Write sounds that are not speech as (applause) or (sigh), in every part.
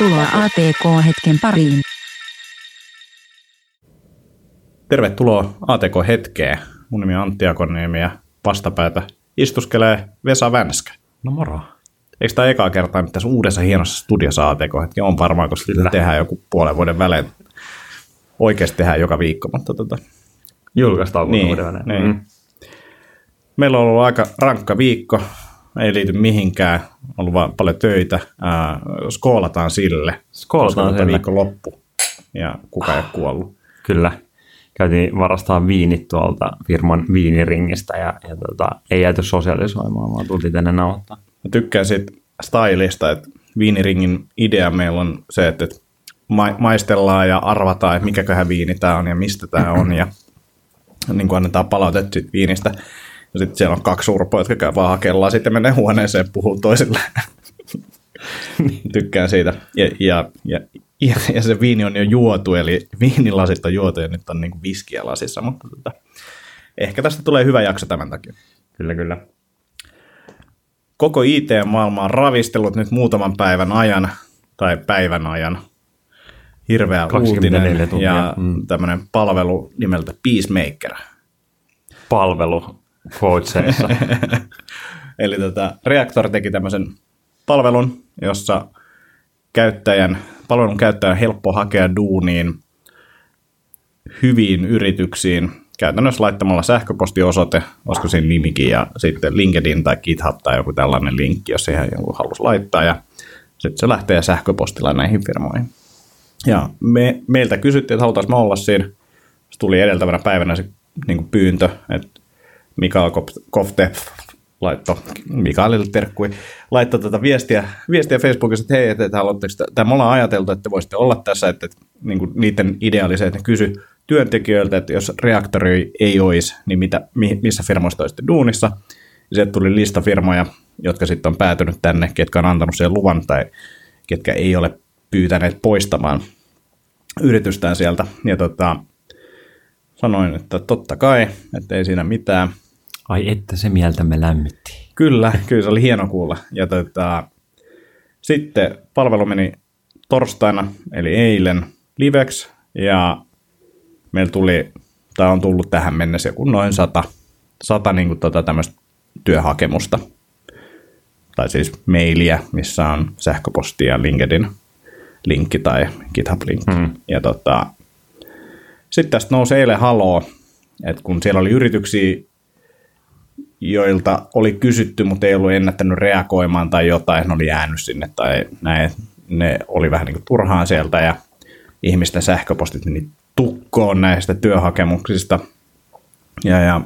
Tervetuloa ATK-hetken pariin. Tervetuloa ATK-hetkeen. Mun nimi on Antti Akoniemi ja vastapäätä istuskelee Vesa Vänskä. No moro. Eikö tämä eka kertaa nyt tässä uudessa hienossa studiossa ATK-hetki? On varmaan, koska Kyllä. tehdään joku puolen vuoden välein. Oikeasti tehdään joka viikko, mutta tota... Julkaistaan niin, vuoden välein. Niin. Mm. Meillä on ollut aika rankka viikko, ei liity mihinkään, on ollut vaan paljon töitä. Äh, skoolataan sille. Skoolataan sille. viikko loppu ja kuka ei ole kuollut. Kyllä. Käytiin varastaa viinit tuolta firman viiniringistä ja, ja tota, ei jääty sosiaalisoimaan, vaan tultiin tänne nauhoittaa. Mä tykkään siitä stylista, että viiniringin idea meillä on se, että ma- maistellaan ja arvataan, että mikäköhän viini tämä on ja mistä tämä on ja niin kuin annetaan palautetta viinistä. Ja sitten siellä on kaksi urpoa, jotka käy vaan hakellaan, sitten menee huoneeseen puhuu toisille. (laughs) Tykkään siitä. Ja, ja, ja, ja, ja, se viini on jo juotu, eli viinilasit on juotu ja nyt on niin kuin viskiä lasissa, mutta tota, ehkä tästä tulee hyvä jakso tämän takia. Kyllä, kyllä. Koko IT-maailma on ravistellut nyt muutaman päivän ajan, tai päivän ajan, hirveä uutinen tuntia. ja mm. tämmöinen palvelu nimeltä Peacemaker. Palvelu quoteseissa. (laughs) Eli tota, Reactor teki tämmöisen palvelun, jossa käyttäjän, palvelun käyttäjän on helppo hakea duuniin hyviin yrityksiin, käytännössä laittamalla sähköpostiosoite, olisiko siinä nimikin, ja sitten LinkedIn tai GitHub tai joku tällainen linkki, jos siihen joku halusi laittaa, ja sitten se lähtee sähköpostilla näihin firmoihin. Ja me, meiltä kysyttiin, että halutaisiin olla siinä. Se tuli edeltävänä päivänä se niin pyyntö, että Mikael Kofte laittoi, Mikaelille terkkui, laittoi tätä viestiä, viestiä Facebookissa, että hei, että, että haluatteko, että me ollaan ajateltu, että voisitte olla tässä, että, että niin kuin niiden ideaaliset, että ne kysy työntekijöiltä, että jos reaktori ei olisi, niin mitä, missä firmoista olisitte duunissa. Sieltä tuli lista firmoja, jotka sitten on päätynyt tänne, ketkä on antanut sen luvan tai ketkä ei ole pyytäneet poistamaan yritystään sieltä. Ja tota, sanoin, että totta kai, että ei siinä mitään. Ai että se mieltä me lämmitti. Kyllä, kyllä se oli hieno kuulla. Ja tota, sitten palvelu meni torstaina, eli eilen, liveksi, ja meillä tuli, tai on tullut tähän mennessä joku noin sata, sata niin kuin tota tämmöistä työhakemusta, tai siis mailia, missä on sähköposti ja LinkedIn linkki tai GitHub-linkki. Mm. Ja tota, sitten tästä nousi eilen haloo, että kun siellä oli yrityksiä, joilta oli kysytty, mutta ei ollut ennättänyt reagoimaan tai jotain, ne oli jäänyt sinne tai näin, ne oli vähän niin kuin turhaan sieltä ja ihmisten sähköpostit meni tukkoon näistä työhakemuksista. Ja, ja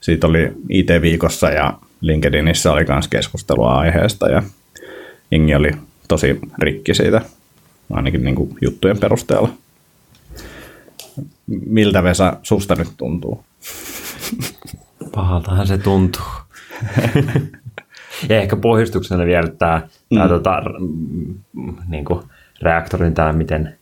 siitä oli IT-viikossa ja LinkedInissä oli myös keskustelua aiheesta ja Ingi oli tosi rikki siitä, ainakin niin kuin juttujen perusteella. Miltä Vesa susta nyt tuntuu? Pahaltahan se tuntuu. ja ehkä pohjustuksena vielä tämä, mm. tämä tota, niin kuin reaktorin tämä, miten,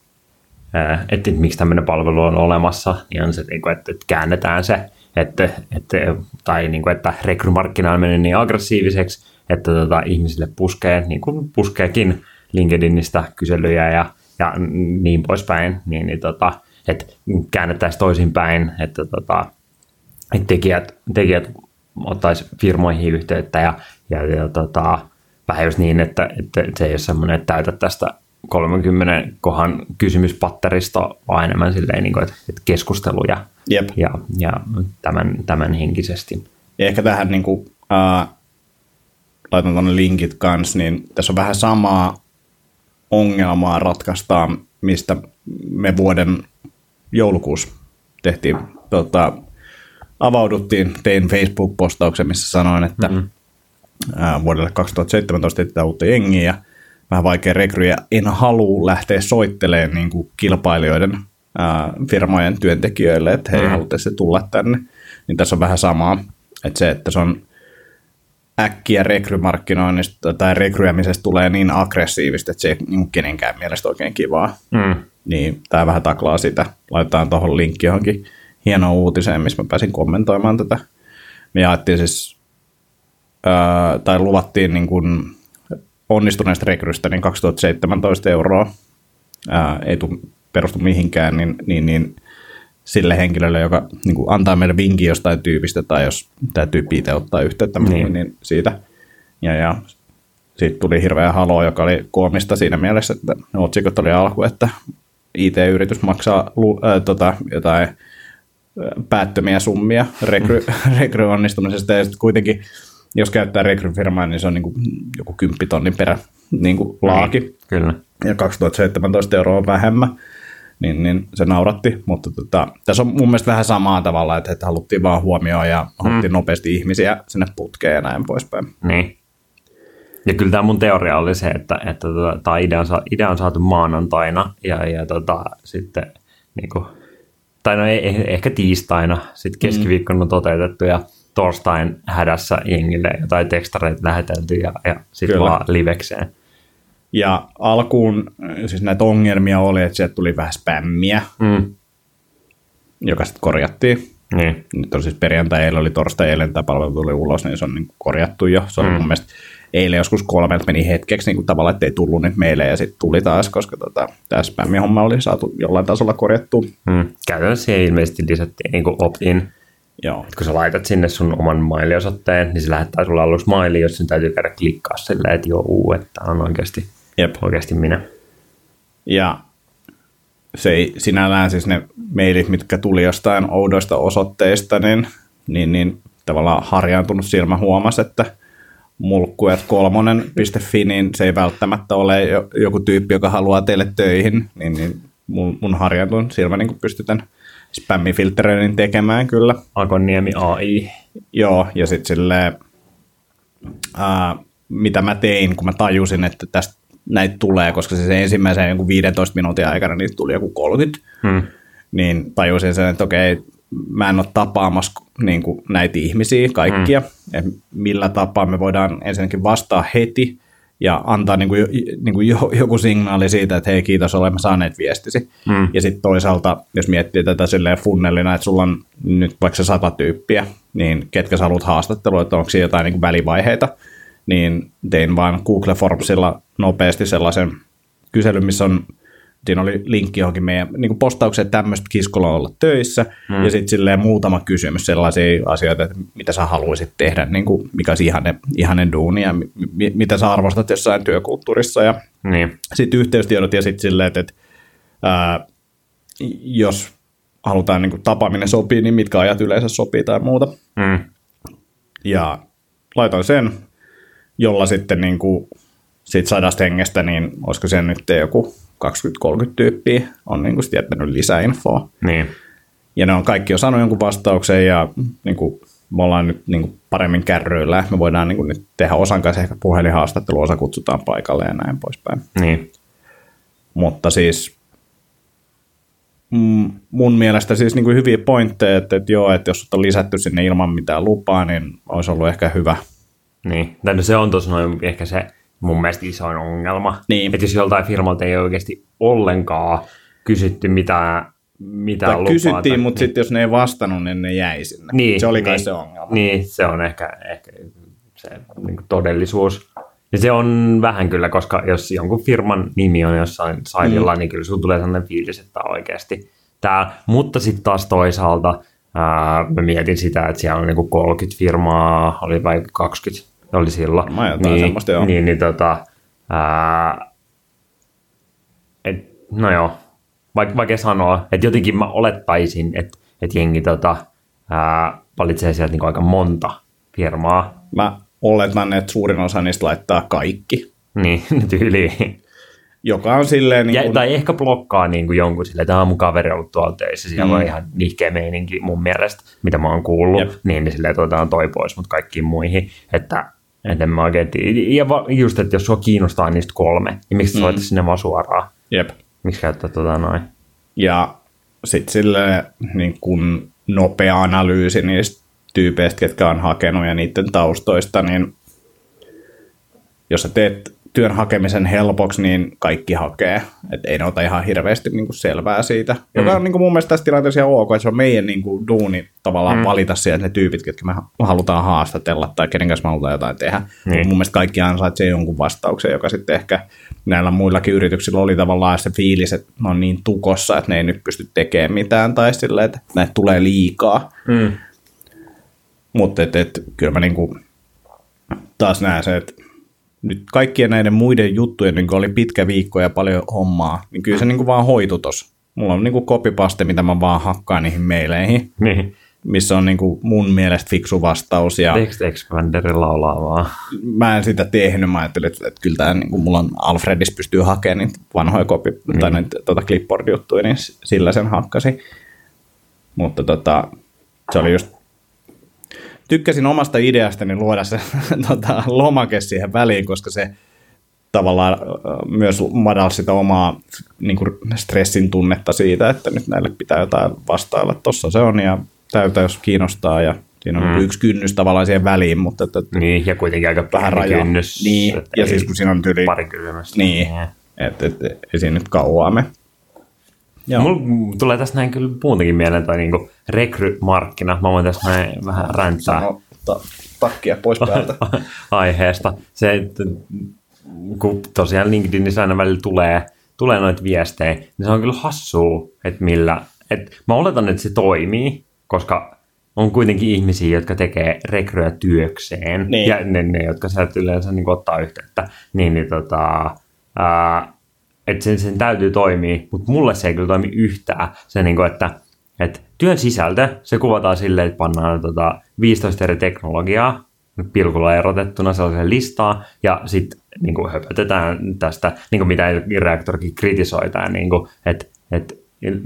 että miksi tämmöinen palvelu on olemassa, niin on se, niin että, että käännetään se, että, että, tai niin kuin, että rekrymarkkina menee niin aggressiiviseksi, että tota, ihmisille puskee, niin kuin puskeekin LinkedInistä kyselyjä ja, ja niin poispäin, niin, niin tota, että käännettäisiin toisinpäin, että, tota, että tekijät, tekijät ottaisi firmoihin yhteyttä ja, ja, ja tota, vähän just niin, että, että se ei ole semmoinen, että täytä tästä 30 kohan kysymyspatteristo, vaan enemmän silleen, niin kuin, että, että keskusteluja Jep. ja, ja tämän, tämän henkisesti. Ja ehkä tähän niin kuin, äh, laitan tuonne linkit kanssa, niin tässä on vähän samaa ongelmaa ratkaistaan, mistä me vuoden joulukuussa tehtiin, tota, avauduttiin, tein Facebook-postauksen, missä sanoin, että mm-hmm. ää, vuodelle 2017 etsitään uutta jengiä ja vähän vaikea rekryjä. En halua lähteä soittelemaan niin kuin kilpailijoiden ää, firmojen työntekijöille, että hei, mm-hmm. haluatte tulla tänne. Niin tässä on vähän samaa, että se, että se on äkkiä rekrymarkkinoinnista tai rekryämisestä tulee niin aggressiivista, että se ei niin kenenkään mielestä oikein kivaa. Mm niin tämä vähän taklaa sitä. Laitetaan tuohon linkki johonkin hienoon uutiseen, missä mä pääsin kommentoimaan tätä. Me jaettiin siis, ää, tai luvattiin niin kuin onnistuneesta rekrystä niin 2017 euroa ää, ei tuu, perustu mihinkään, niin, niin, niin sille henkilölle, joka niin kuin antaa meille vinkin jostain tyypistä, tai jos tämä tyyppi itse ottaa yhteyttä niin. niin, niin siitä. Ja, ja siitä tuli hirveä halo, joka oli koomista siinä mielessä, että otsikot oli alku, että IT-yritys maksaa äh, tota, jotain päättömiä summia rekry, (laughs) rekry onnistumisesta, ja sitten kuitenkin jos käyttää rekryfirmaa, niin se on niin kuin joku kymppitonnin perä niin kuin laaki. Kyllä. Ja 2017 euroa vähemmän, niin, niin se nauratti. Mutta tota, tässä on mun mielestä vähän samaa tavalla, että, että haluttiin vaan huomioon ja haluttiin mm. nopeasti ihmisiä sinne putkeen ja näin poispäin. Niin. Ja kyllä tämä mun teoria oli se, että, että tota, tämä idea, on, idea on saatu maanantaina ja, ja tota, sitten niin kuin, tai no ei, ehkä tiistaina, sitten keskiviikkona on toteutettu ja torstain hädässä jengille jotain tekstareita lähetelty ja, ja sitten vaan livekseen. Ja alkuun siis näitä ongelmia oli, että sieltä tuli vähän spämmiä, mm. joka sitten korjattiin. Niin. Nyt on siis perjantai, eilen oli torstai, eilen tämä palvelu tuli ulos, niin se on niin korjattu jo. Se on mm. mun mielestä eilen joskus kolmelta meni hetkeksi niin kuin tavallaan, että ei tullut nyt meille ja sitten tuli taas, koska tota, tämä spämmihomma oli saatu jollain tasolla korjattua. Mm. Käytännössä siihen ilmeisesti lisättiin niin kuin opt-in Joo. kun sä laitat sinne sun oman mailiosoitteen, niin se lähettää sulle aluksi maili, jos sen täytyy käydä klikkaa silleen, että joo, uu, että on oikeasti, Jep. oikeasti minä. Ja se ei sinällään siis ne mailit, mitkä tuli jostain oudoista osoitteista, niin, niin, niin tavallaan harjaantunut silmä huomasi, että mulkkujat kolmonen.fi, niin se ei välttämättä ole joku tyyppi, joka haluaa teille töihin, niin, niin mun, mun harjaantunut silmä niin pystytään spämmifiltteröinnin tekemään kyllä. Akoniemi AI. Joo, ja sitten silleen, ää, mitä mä tein, kun mä tajusin, että tästä näitä tulee, koska se ensimmäisen joku 15 minuutin aikana niitä tuli joku 30, hmm. niin tajusin sen, että okei, mä en ole tapaamassa niin kuin näitä ihmisiä kaikkia, hmm. että millä tapaa me voidaan ensinnäkin vastaa heti, ja antaa niin kuin, niin kuin joku signaali siitä, että hei kiitos, olemme saaneet viestisi. Mm. Ja sitten toisaalta, jos miettii tätä silleen funnelina, että sulla on nyt vaikka sata tyyppiä, niin ketkä sä haluat haastattelua, että onko siinä jotain niin kuin välivaiheita, niin tein vaan Google Formsilla nopeasti sellaisen kyselyn, missä on siinä oli linkki johonkin meidän niin postaukseen, että tämmöistä kiskolla olla töissä, mm. ja sitten silleen muutama kysymys, sellaisia asioita, että mitä sä haluaisit tehdä, niin kuin, mikä olisi ihanen, ihanen duuni, ja mi, mitä sä arvostat jossain työkulttuurissa, ja niin. sitten yhteystiedot, ja sitten silleen, että, että ää, jos halutaan niin kuin, tapaaminen sopii, niin mitkä ajat yleensä sopii tai muuta. Mm. Ja laitoin sen, jolla sitten niin kuin, siitä sadasta hengestä, niin olisiko se nyt joku 20-30 tyyppiä on niin kuin jättänyt lisäinfoa. Niin. Ja ne on kaikki saanut jonkun vastauksen ja niin kuin, me ollaan nyt niin kuin paremmin kärryillä. Me voidaan niin kuin, nyt tehdä osan kanssa ehkä puhelinhaastattelu, osa kutsutaan paikalle ja näin poispäin. Niin. Mutta siis mm, mun mielestä siis niin kuin hyviä pointteja, että, että joo, että jos on lisätty sinne ilman mitään lupaa, niin olisi ollut ehkä hyvä. Niin, no se on tosiaan ehkä se mun mielestä isoin ongelma. Niin. Että jos joltain firmalta ei oikeasti ollenkaan kysytty mitään, tai lupaa. kysyttiin, mutta sitten jos ne ei vastannut, niin ne jäi sinne. Niin, se oli niin, kai se ongelma. Niin, se on ehkä, ehkä se niin todellisuus. Ja se on vähän kyllä, koska jos jonkun firman nimi on jossain saitilla, mm. niin kyllä sinulla tulee sellainen fiilis, että oikeasti tämä. Mutta sitten taas toisaalta ää, mä mietin sitä, että siellä on niin kuin 30 firmaa, oli vai 20 oli silloin. Mä jotain niin, semmoista, joo. Niin, niin tota, ää, et, no joo, vaikka vaikea sanoa, että jotenkin mä olettaisin, että et jengi tota, ää, valitsee sieltä niinku aika monta firmaa. Mä oletan, että suurin osa niistä laittaa kaikki. Niin, (laughs) tyyliin. Joka on silleen... Niin kun... ja, tai ehkä blokkaa niin kuin jonkun silleen, että tämä on mun kaveri ollut tuolla töissä, siellä mm. on ihan nihkeä meininki mun mielestä, mitä mä oon kuullut, Jep. niin, niin silleen tuotaan toi pois, mutta kaikkiin muihin, että et en mä oikein. Ja va, just, että jos sua kiinnostaa niistä kolme, niin miksi mm. sinne vaan suoraan? Jep. Miksi käyttää tota noin? Ja sitten sille niin kun nopea analyysi niistä tyypeistä, ketkä on hakenut ja niiden taustoista, niin jos sä teet työn hakemisen helpoksi, niin kaikki hakee. Et ei ne ota ihan hirveästi niin kuin selvää siitä. Joka Mm. on niin kuin mun mielestä tässä tilanteessa ihan ok, että se on meidän niin kuin duuni tavallaan mm. valita sieltä ne tyypit, ketkä me halutaan haastatella tai kenen kanssa me halutaan jotain tehdä. Niin. Niin. Mun mielestä kaikki ansaitsee jonkun vastauksen, joka sitten ehkä näillä muillakin yrityksillä oli tavallaan se fiilis, että ne on niin tukossa, että ne ei nyt pysty tekemään mitään tai silleen, että näitä tulee liikaa. Mm. Mutta et, et, kyllä mä niinku taas näen se, että nyt kaikkien näiden muiden juttujen niin oli pitkä viikko ja paljon hommaa, niin kyllä se niinku vaan hoitu tos. Mulla on niinku kopipaste, mitä mä vaan hakkaan niihin meileihin, Niin. missä on niinku mun mielestä fiksu vastaus. Ja Text Expander laulaa vaan. mä en sitä tehnyt, mä ajattelin, että, että kyllä tämä niinku, mulla on Alfredis pystyy hakemaan niitä vanhoja kopi, mm. tai niitä tota clipboard-juttuja, niin sillä sen hakkasi. Mutta tota, se oli just tykkäsin omasta ideastani luoda se (laughs) tota, lomake siihen väliin, koska se tavallaan myös madalsi sitä omaa niin kuin stressin tunnetta siitä, että nyt näille pitää jotain vastailla. Tuossa se on ja täytä, jos kiinnostaa ja siinä on mm. yksi kynnys tavallaan siihen väliin, mutta että, että Niin, ja kuitenkin aika vähän raja. kynnys. Niin, ja siis kun siinä on tyyli, Pari kysymystä. niin, että et, ei siinä nyt kauaa me. Joo. Mulla tulee tässä näin kyllä muutenkin mieleen toi niinku rekrymarkkina. Mä voin tässä näin vähän räntää Sano ta- takkia pois päältä. (laughs) aiheesta. Se, että kun tosiaan LinkedInissä aina välillä tulee, tulee noita viestejä, niin se on kyllä hassua, että millä, että mä oletan, että se toimii, koska on kuitenkin ihmisiä, jotka tekee rekryä työkseen, Niin. ja ne, ne jotka sieltä yleensä niin ottaa yhteyttä, niin, niin tota, ää, että sen, sen täytyy toimia, mutta mulle se ei kyllä toimi yhtään. Se, niin kuin, että, että työn sisältö, se kuvataan silleen, että pannaan tota 15 eri teknologiaa pilkulla erotettuna sellaiseen listaan, ja sitten niin kuin höpötetään tästä, niin kuin mitä reaktorikin kritisoi, tämä, niin kuin, että, että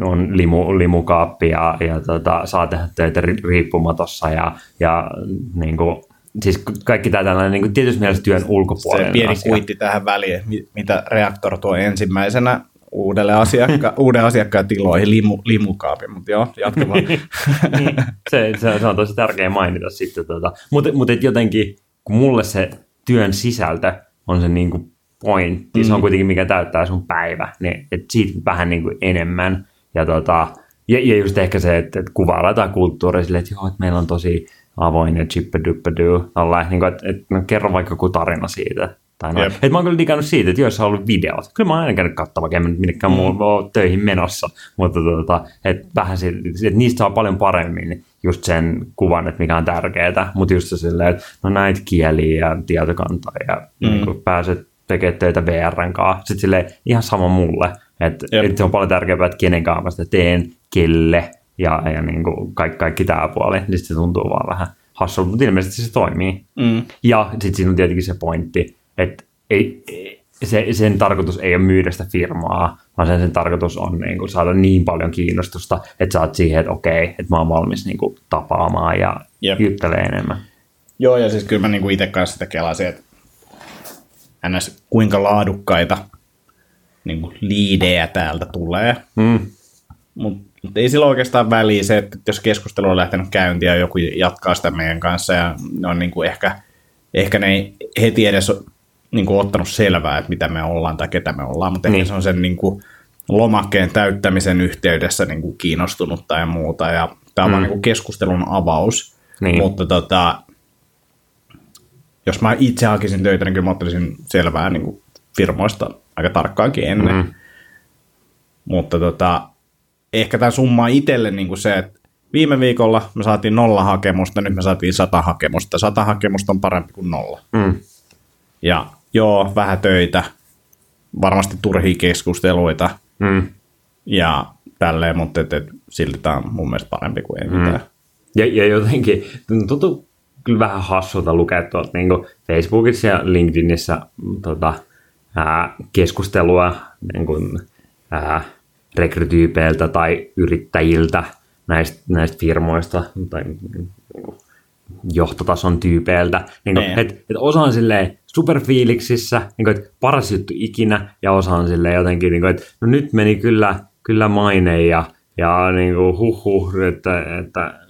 on limu, limukaappi ja, ja tota, saa tehdä töitä ri- riippumatossa ja, ja niin kuin, siis kaikki tämä tällainen niin tietysti mielessä työn Se ulkopuolinen pieni asia. kuitti tähän väliin, mi- mitä Reaktor tuo ensimmäisenä uudelle asiakka- (laughs) uuden asiakkaan tiloihin limu, limukaapin, mutta joo, jatka vaan. (laughs) niin, se, se, se, on tosi tärkeä mainita sitten. Tota. Mutta mut jotenkin, kun mulle se työn sisältö on se niinku pointti, mm. se on kuitenkin mikä täyttää sun päivä, niin et siitä vähän niinku enemmän. Ja, tota, ja, ja just ehkä se, että, että kuvailla jotain kulttuuria silleen, että joo, että meillä on tosi avoin ja chippaduppadoo, niin kuin, että, että no, kerro vaikka joku tarina siitä. Tai noin. Jep. Et mä oon kyllä digannut siitä, että joissa on ollut videot. Kyllä mä oon aina käynyt katsomaan, vaikka en mä minnekään mm. ole töihin menossa. Mutta tota, et vähän siitä, että niistä saa paljon paremmin just sen kuvan, että mikä on tärkeää. Mutta just se silleen, että no näitä kieliä ja tietokantaa ja mm. niin pääset tekemään töitä VRn kanssa. Sitten silleen ihan sama mulle. Että Jep. et se on paljon tärkeämpää, että kenen kanssa mä sitä teen, kelle ja, ja niin kuin kaikki, kaikki tämä puoli. Niin se tuntuu vaan vähän hassulta, mutta ilmeisesti se toimii. Mm. Ja sitten siinä on tietenkin se pointti, että ei, se, sen tarkoitus ei ole myydä sitä firmaa, vaan sen, sen tarkoitus on niin kuin, saada niin paljon kiinnostusta, että saat siihen, että okei, että mä oon valmis niin kuin, tapaamaan ja Jep. juttelee enemmän. Joo, ja siis kyllä mä niinku itse kanssa sitä kelasin, että ns. kuinka laadukkaita niinku liidejä täältä tulee. Mm. Mutta mut ei sillä oikeastaan väliä se, että jos keskustelu on lähtenyt käyntiin ja joku jatkaa sitä meidän kanssa ja ne on niinku ehkä, ehkä ne ei heti edes ole niinku ottanut selvää, että mitä me ollaan tai ketä me ollaan, mutta Niin. se on sen niinku lomakkeen täyttämisen yhteydessä niinku kiinnostunut tai muuta ja tämä on mm. vaan niinku keskustelun avaus. Niin. Mutta tota, jos mä itse hakisin töitä, niin kyllä mä ottaisin selvää niin kuin firmoista aika tarkkaankin ennen. Mm. Mutta tota, ehkä tämä summa itselle niin kuin se, että viime viikolla me saatiin nolla hakemusta, nyt me saatiin sata hakemusta. Sata hakemusta on parempi kuin nolla. Mm. Ja joo, vähän töitä, varmasti turhia keskusteluita Mm. ja tälleen, mutta et, et, silti tämä on mun mielestä parempi kuin ei mitään. Ja, ja jotenkin tuntuu kyllä vähän hassulta lukea tuolta niin Facebookissa ja LinkedInissä mm, tota, ää, keskustelua niin kuin, ää, rekrytyypeiltä tai yrittäjiltä näistä, näistä firmoista tai niin johtotason tyypeiltä. Niin kuin, Niin. et, et osa on silleen superfiiliksissä, niin kuin, että paras juttu ikinä, ja osa on silleen jotenkin, niin kuin, että no nyt meni kyllä, kyllä maine ja, ja niin kuin, huh, huh että, että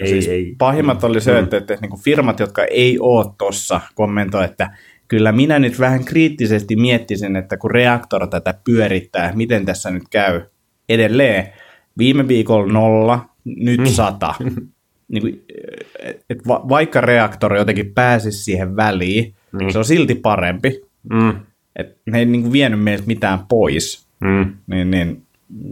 ei, siis ei. pahimmat oli se, että, että niin kuin firmat, jotka ei ole tuossa, kommentoi, että kyllä minä nyt vähän kriittisesti miettisin, että kun reaktor tätä pyörittää, miten tässä nyt käy edelleen. Viime viikolla nolla, nyt sata. (laughs) niin kuin, et va- vaikka reaktori jotenkin pääsisi siihen väliin, Niin. se on silti parempi. Mm. Et ne ei niin kuin vienyt meiltä mitään pois. Mm. Niin, niin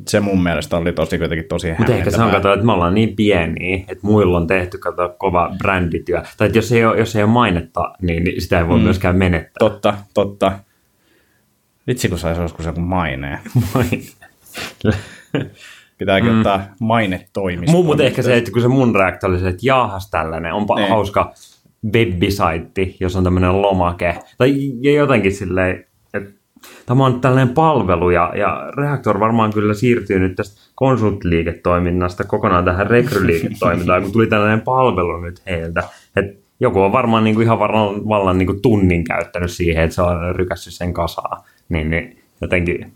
se mun mielestä oli tosi kuitenkin tosi Mutta ehkä se on kato, että me ollaan niin pieniä, että muilla on tehty kato, kova brändityö. Tai että jos ei ole, jos ei ole mainetta, niin niin sitä ei voi mm. myöskään menettää. Totta, totta. Vitsi, kun saisi joskus joku maineen. (laughs) (laughs) Pitääkin mm. ottaa maine toimistoon. Mun, mutta ehkä se, että kun se mun reaktio oli se, että jaahas tällainen, onpa Niin. hauska webbisaitti, jos on tämmöinen lomake. Tai jotenkin silleen, että tämä on tällainen palvelu ja, ja Reaktor varmaan kyllä siirtyy nyt tästä konsulttiliiketoiminnasta kokonaan tähän rekryliiketoimintaan, kun tuli tällainen palvelu nyt heiltä. Et joku on varmaan niinku ihan vallan, vallan niinku tunnin käyttänyt siihen, että se on rykässyt sen kasaan. Niin, niin jotenkin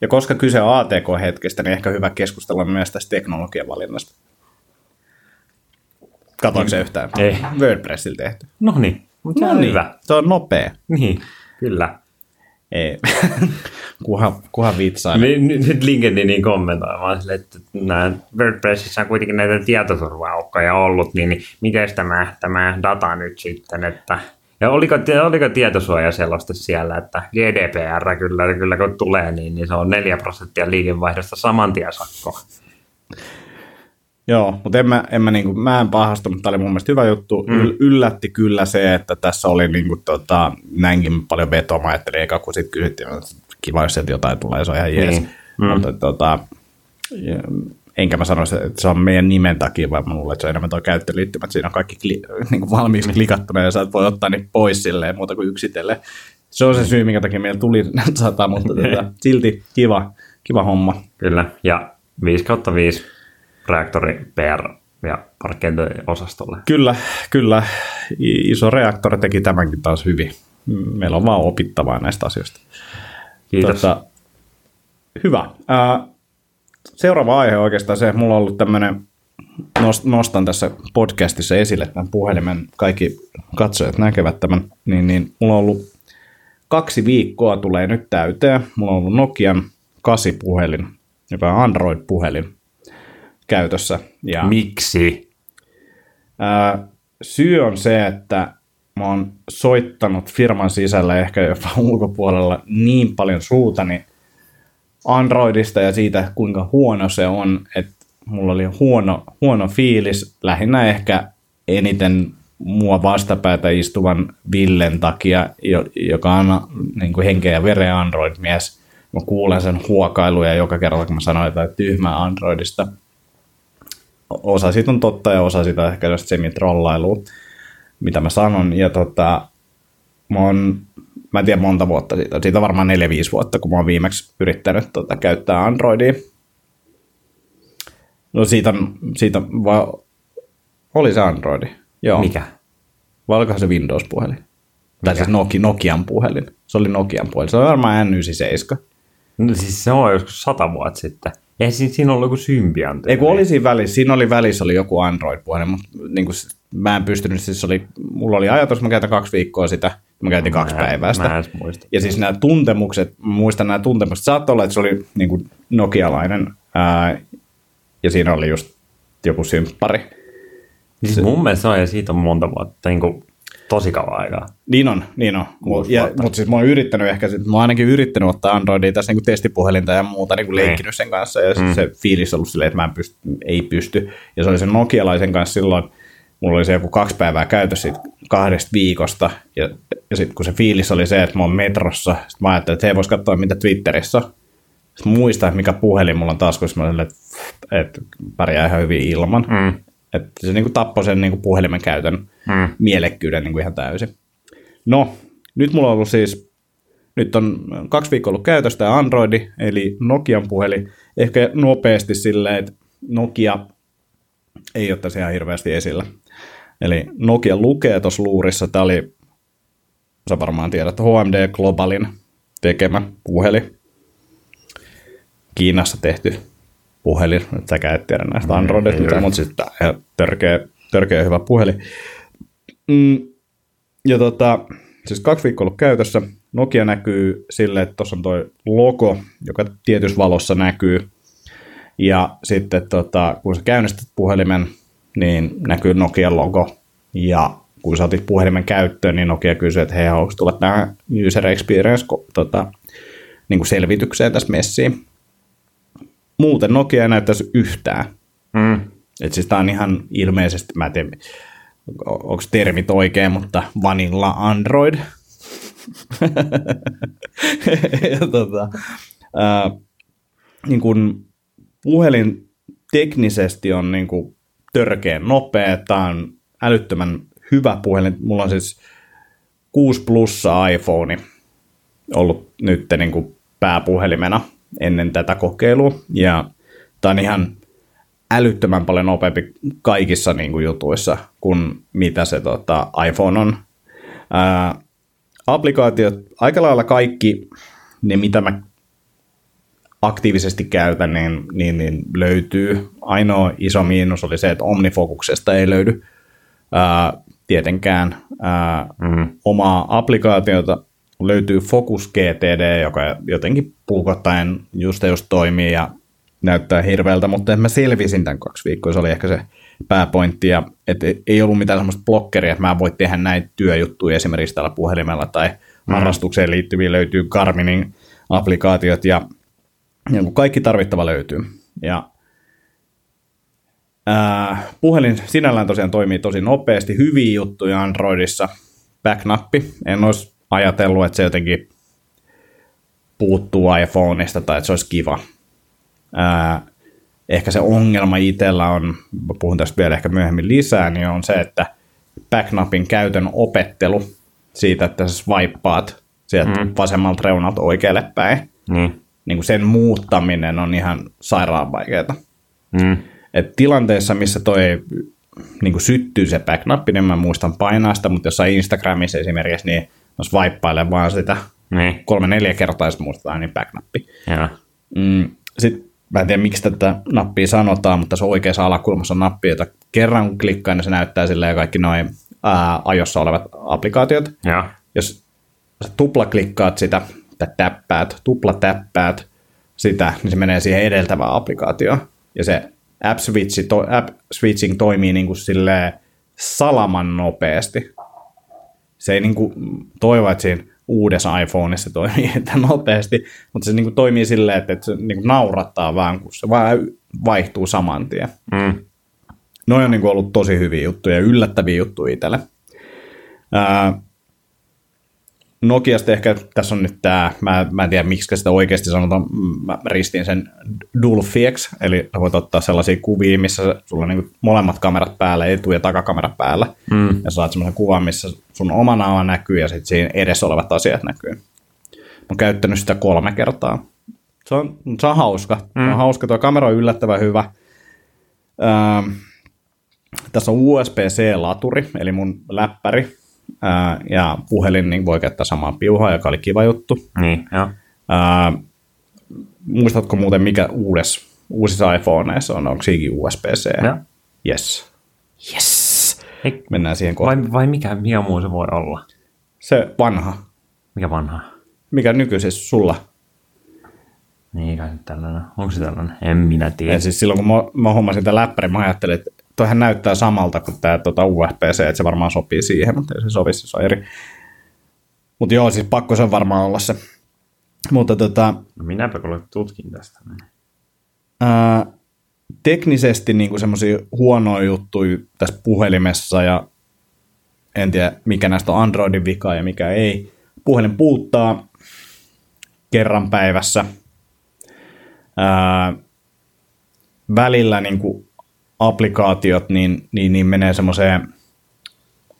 Ja koska kyse on ATK-hetkestä, niin ehkä hyvä keskustella myös tästä teknologian valinnasta. Katoinko se yhtään? Ei. WordPressillä tehty. No niin, mutta se No on niin, hyvä. se on nopea. Niin, kyllä. Ei. (laughs) kuhan, kuhan. Niin, Nyt, nyt LinkedInin kommentoimaan sille, että nämä WordPressissä on kuitenkin näitä tietoturva-aukkoja ollut, niin, niin miten tämä, tämä data nyt sitten, että ja oliko, oliko tietosuoja sellaista siellä, että GDPR kyllä, kyllä kun tulee, niin, niin se on 4 prosenttia liikevaihdosta saman tien sakko. Joo, mutta en mä, en mä, niinku, mä en pahastunut, tämä oli mun mielestä hyvä juttu. Mm. Yllätti kyllä se, että tässä oli niinku, tota, näinkin paljon vetoa. Mä ajattelin eka, kun sitten kysyttiin, että kiva, jos sieltä jotain tulee, se on ihan jees. Niin. Mm. Mutta tota, enkä mä sanoisi, että se on meidän nimen takia, vaan mä luulen, että se on enemmän tuo käyttöliittymät. Siinä on kaikki kli, niin valmiiksi klikattuna ja sä et voi ottaa niitä pois silleen muuta kuin yksitellen. Se on se syy, minkä takia meillä tuli (laughs) sata, mutta (laughs) tota, silti kiva, kiva homma. Kyllä, ja 5 kautta 5 reaktori PR ja parkkeintiosastolle. Kyllä, kyllä. Iso reaktori teki tämänkin taas hyvin. Meillä on vaan opittavaa näistä asioista. Kiitos. Tota, hyvä. Seuraava aihe oikeastaan se, mulla on ollut tämmöinen, nostan tässä podcastissa esille tämän puhelimen, kaikki katsojat näkevät tämän, niin, niin mulla on ollut kaksi viikkoa tulee nyt täyteen. Mulla on ollut Nokian 8-puhelin, joka on Android-puhelin käytössä. Ja, Miksi? Ää, syy on se, että mä oon soittanut firman sisällä ehkä jopa (laughs) ulkopuolella niin paljon suutani Androidista ja siitä, kuinka huono se on, että mulla oli huono, huono fiilis, lähinnä ehkä eniten mua vastapäätä istuvan Villen takia, jo- joka on niin kuin henkeä ja veren Android-mies. Mä kuulen sen huokailuja joka kerta, kun mä sanoin jotain tyhmää Androidista osa siitä on totta ja osa siitä ehkä semi-trollailua, mitä mä sanon. Ja tota, mä, oon, mä en tiedä monta vuotta siitä, siitä on varmaan 4-5 vuotta, kun mä oon viimeksi yrittänyt tota, käyttää Androidia. No siitä on, siitä va, oli se Androidi. Joo. Mikä? Vai olikohan se Windows-puhelin? Tai siis Noki, Nokian puhelin. Se oli Nokian puhelin. Se oli varmaan N97. No siis se on joskus sata vuotta sitten. Eihän siinä, siinä ollut joku symbiantti. Ei kun oli siinä välissä, siinä oli välissä oli joku Android-puhelin, mutta niin kuin, mä en pystynyt, siis oli, mulla oli ajatus, mä käytän kaksi viikkoa sitä, mä käytin kaksi Mä päivää sitä. Mä muista. Ja siis nämä tuntemukset, muistan nämä tuntemukset, saattoi olla, että se oli niin kuin nokialainen, ää, ja siinä oli just joku symppari. Siis mun mielestä se on, ja siitä on monta vuotta, niin kuin tosi kauan aikaa. Niin on, niin on. Ja, mutta siis mä oon yrittänyt ehkä, mä oon ainakin yrittänyt ottaa Androidia tässä niin testipuhelinta ja muuta niin kuin leikkinyt sen kanssa ja mm. se fiilis on ollut silleen, että mä en pysty, ei pysty. Ja se oli sen nokialaisen kanssa silloin, mulla oli se joku kaksi päivää käytössä siitä kahdesta viikosta ja, ja sitten kun se fiilis oli se, että mä oon metrossa, sitten mä ajattelin, että hei vois katsoa mitä Twitterissä. Sitten että mikä puhelin mulla on taskussa, mä olin että, että pärjää ihan hyvin ilman. Mm. Että se niin kuin tappoi sen niin kuin puhelimen käytön Mm. mielekkyyden niin kuin ihan täysin. No, nyt mulla on ollut siis, nyt on kaksi viikkoa ollut käytössä tämä Androidi, eli Nokian puhelin. Ehkä nopeasti silleen, että Nokia ei ole tässä ihan hirveästi esillä. Eli Nokia lukee tuossa luurissa, tämä oli, sä varmaan tiedät, HMD Globalin tekemä puhelin. Kiinassa tehty puhelin, että säkään et tiedä näistä Androidista, ei mitään, ole. mutta ihan törkeä, törkeä hyvä puhelin. Mm, ja tota, siis kaksi viikkoa ollut käytössä. Nokia näkyy sille, että tuossa on toi logo, joka tietyssä valossa näkyy. Ja sitten tota, kun sä käynnistät puhelimen, niin näkyy Nokian logo. Ja kun sä otit puhelimen käyttöön, niin Nokia kysyy, että hei, haluatko tulla tähän user experience tota, niin kuin selvitykseen tässä messiin. Muuten Nokia ei näyttäisi yhtään. Mm. Et siis tää on ihan ilmeisesti, mä en tiedä, onko termit oikein, mutta vanilla Android. (laughs) ja tota, ää, niin kun puhelin teknisesti on niin kuin törkeän nopea, tämä on älyttömän hyvä puhelin. Mulla on siis 6 plussa iPhone ollut nyt niin kuin pääpuhelimena ennen tätä kokeilua. Ja tämä on ihan älyttömän paljon nopeampi kaikissa niin kuin jutuissa kuin mitä se tota, iPhone on. Ää, applikaatiot, aika lailla kaikki ne, mitä mä aktiivisesti käytän, niin, niin, niin löytyy. Ainoa iso miinus oli se, että Omnifokuksesta ei löydy ää, tietenkään ää, Mm. omaa applikaatiota. Löytyy Focus GTD, joka jotenkin puukottaen just just toimii ja näyttää hirveältä, mutta mä selvisin tämän kaksi viikkoa, se oli ehkä se pääpointti, ja et ei ollut mitään semmoista blokkeria, että mä voin tehdä näitä työjuttuja esimerkiksi tällä puhelimella tai harrastukseen liittyviä löytyy Garminin applikaatiot ja, ja kun kaikki tarvittava löytyy. Ja ää, puhelin sinällään tosiaan toimii tosi nopeasti, hyviä juttuja Androidissa, backnappi, en olisi ajatellut, että se jotenkin puuttuu iPhoneista tai että se olisi kiva. Ää, ehkä se ongelma itsellä on, puhun tästä vielä ehkä myöhemmin lisää, niin on se, että backnapin käytön opettelu siitä, että sä swipeaat sieltä mm. vasemmalta reunalta oikealle päin, Niin. Niin kuin sen muuttaminen on ihan sairaan vaikeaa. Mm. Et tilanteessa, missä toi niin kuin syttyy se backnappi, niin mä muistan painaa sitä, mutta jossain Instagramissa esimerkiksi, niin mä swipeilen vaan sitä Niin. kolme-neljä kertaa, ja sitten muistetaan niin backnappi. Joo. Mm, Sitten mä en tiedä, miksi tätä nappia sanotaan, mutta se oikeassa alakulmassa on nappi, jota kerran kun klikkaa, niin se näyttää silleen kaikki noin ää, ajossa olevat applikaatiot. Joo. Jos sä tuplaklikkaat sitä, tai täppäät, tuplatäppäät sitä, niin se menee siihen edeltävään applikaatioon. Ja se app, switchi, to, app switching toimii niin kuin silleen salaman nopeasti. Se ei niin kuin toivo, että siinä uudessa iPhoneissa toimii (laughs) että nopeasti, mutta se niin kuin toimii silleen, että, että se niin kuin naurattaa vaan, kun se vaan vaihtuu saman tien. Mm. Noin on niin kuin ollut tosi hyviä juttuja ja yllättäviä juttuja itselle. Ää, Nokiasta ehkä tässä on nyt tämä, mä, mä en tiedä miksi sitä oikeasti sanotaan, mä ristin sen Dulfiex, eli voit ottaa sellaisia kuvia, missä sulla on niin molemmat kamerat päällä, etu- ja takakamera päällä, Mm. ja saat semmoisen kuvan, missä sun oma naama näkyy ja sitten siinä edessä olevat asiat näkyy. Mä oon käyttänyt sitä kolme kertaa. Se on, se on hauska. Mm. Se on hauska, tuo kamera on yllättävän hyvä. Ähm, tässä on USB-C-laturi, eli mun läppäri ää, ja puhelin niin voi käyttää samaa piuhaa, joka oli kiva juttu. Niin, joo. Ää, muistatko muuten, mikä uudes, uusissa iPhoneissa on? Onko siinäkin USB-C? Joo. Yes. Yes. Ei, Mennään siihen kohtaan. vai, vai mikä, mikä muu se voi olla? Se vanha. Mikä vanha? Mikä nykyisin sulla? Niin, kai se tällainen. Onko se tällainen? En minä tiedä. Ja siis silloin kun mä, mä hommasin tämän läppärin, mä ajattelin, että toihan näyttää samalta kuin tämä tota USB-C, että se varmaan sopii siihen, mutta ei se sovi, se on eri. Mutta joo, siis pakko se on varmaan olla se. Mutta tota, No minäpä kuule tutkin tästä. ää, teknisesti niin semmoisia huonoja juttuja tässä puhelimessa ja en tiedä mikä näistä on Androidin vika ja mikä ei. Puhelin puuttaa kerran päivässä. Ää, välillä niin kuin applikaatiot niin, niin, niin menee semmoiseen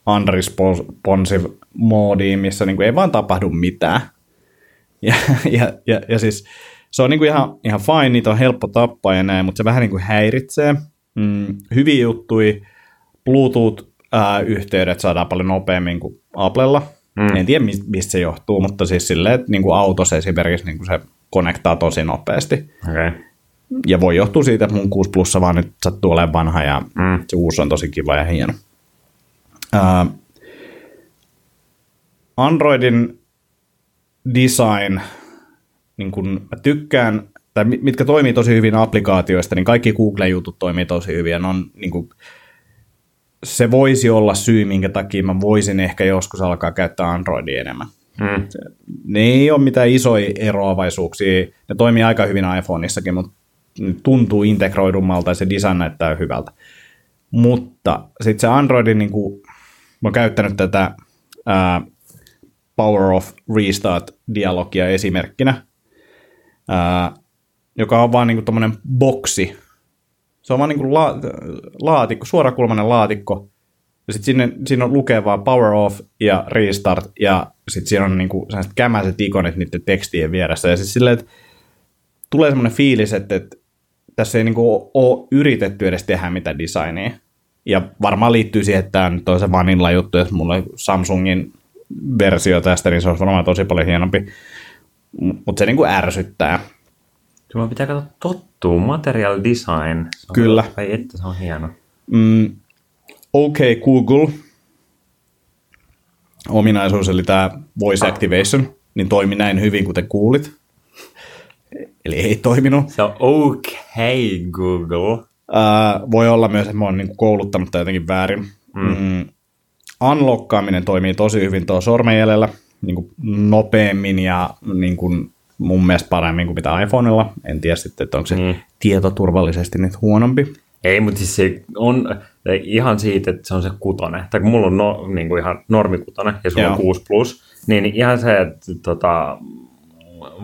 unresponsive moodiin, missä niin kuin ei vaan tapahdu mitään. Ja, ja, ja, ja siis se on niin kuin ihan, ihan fine, niitä on helppo tappaa ja näin, mutta se vähän niin kuin häiritsee. Mm, hyviä juttuja, Bluetooth-yhteydet saadaan paljon nopeammin kuin Applella. Mm. En tiedä, mis- mistä se johtuu, mutta siis silleen, että niin kuin autossa esimerkiksi niin kuin se konektaa tosi nopeasti. Okay. Ja voi johtua siitä, että mun 6 plussa vaan nyt sattuu olemaan vanha ja Mm. se uusi on tosi kiva ja hieno. Ää, Androidin design, niin kun mä tykkään, tai mi- mitkä toimii tosi hyvin applikaatioista, niin kaikki Google-jutut toimii tosi hyvin, ja ne on niin kun, se voisi olla syy, minkä takia mä voisin ehkä joskus alkaa käyttää Androidia enemmän. Mm. Ne ei ole mitään isoja eroavaisuuksia, ne toimii aika hyvin iPhoneissakin, mutta tuntuu integroidummalta ja se design näyttää hyvältä. Mutta sitten se Androidin, niin kuin, mä oon käyttänyt tätä ää, Power of Restart-dialogia esimerkkinä, ää, joka on vaan niin kuin boksi. Se on vaan niin kuin la, laatikko, suorakulmainen laatikko, ja sitten sinne, siinä on lukee vaan Power Off ja Restart, ja sitten siinä on niinku sellaiset kämäiset ikonit niiden tekstien vieressä. Ja siis silleen, että tulee semmoinen fiilis, että, että tässä ei niinku ole yritetty edes tehdä mitään designia. Ja varmaan liittyy siihen, että tämä nyt on se vanilla juttu, jos mulla on Samsungin versio tästä, niin se on varmaan tosi paljon hienompi. Mutta se niinku ärsyttää. Sulla pitää katsoa tottuu. Material design. Se on Kyllä. Ai että, se on hieno. Mm, OK Google ominaisuus, eli tämä voice activation, niin toimi näin hyvin, kuten kuulit. Eli ei toiminut. Se on okay, Google. Ää, voi olla myös, että mä oon niin kouluttanut tätä jotenkin väärin. Mm. Mm, unlockkaaminen toimii tosi hyvin tuo sormenjäljellä, niin kuin nopeammin ja niin kuin mun mielestä paremmin kuin mitä iPhoneilla. En tiedä sitten, että onko se Mm. tietoturvallisesti nyt huonompi. Ei, mutta siis se on ihan siitä, että se on se kutonen. Tai kun mulla on no, niin kuin ihan normikutonen ja sulla Joo. on 6 plus, niin ihan se, että tota,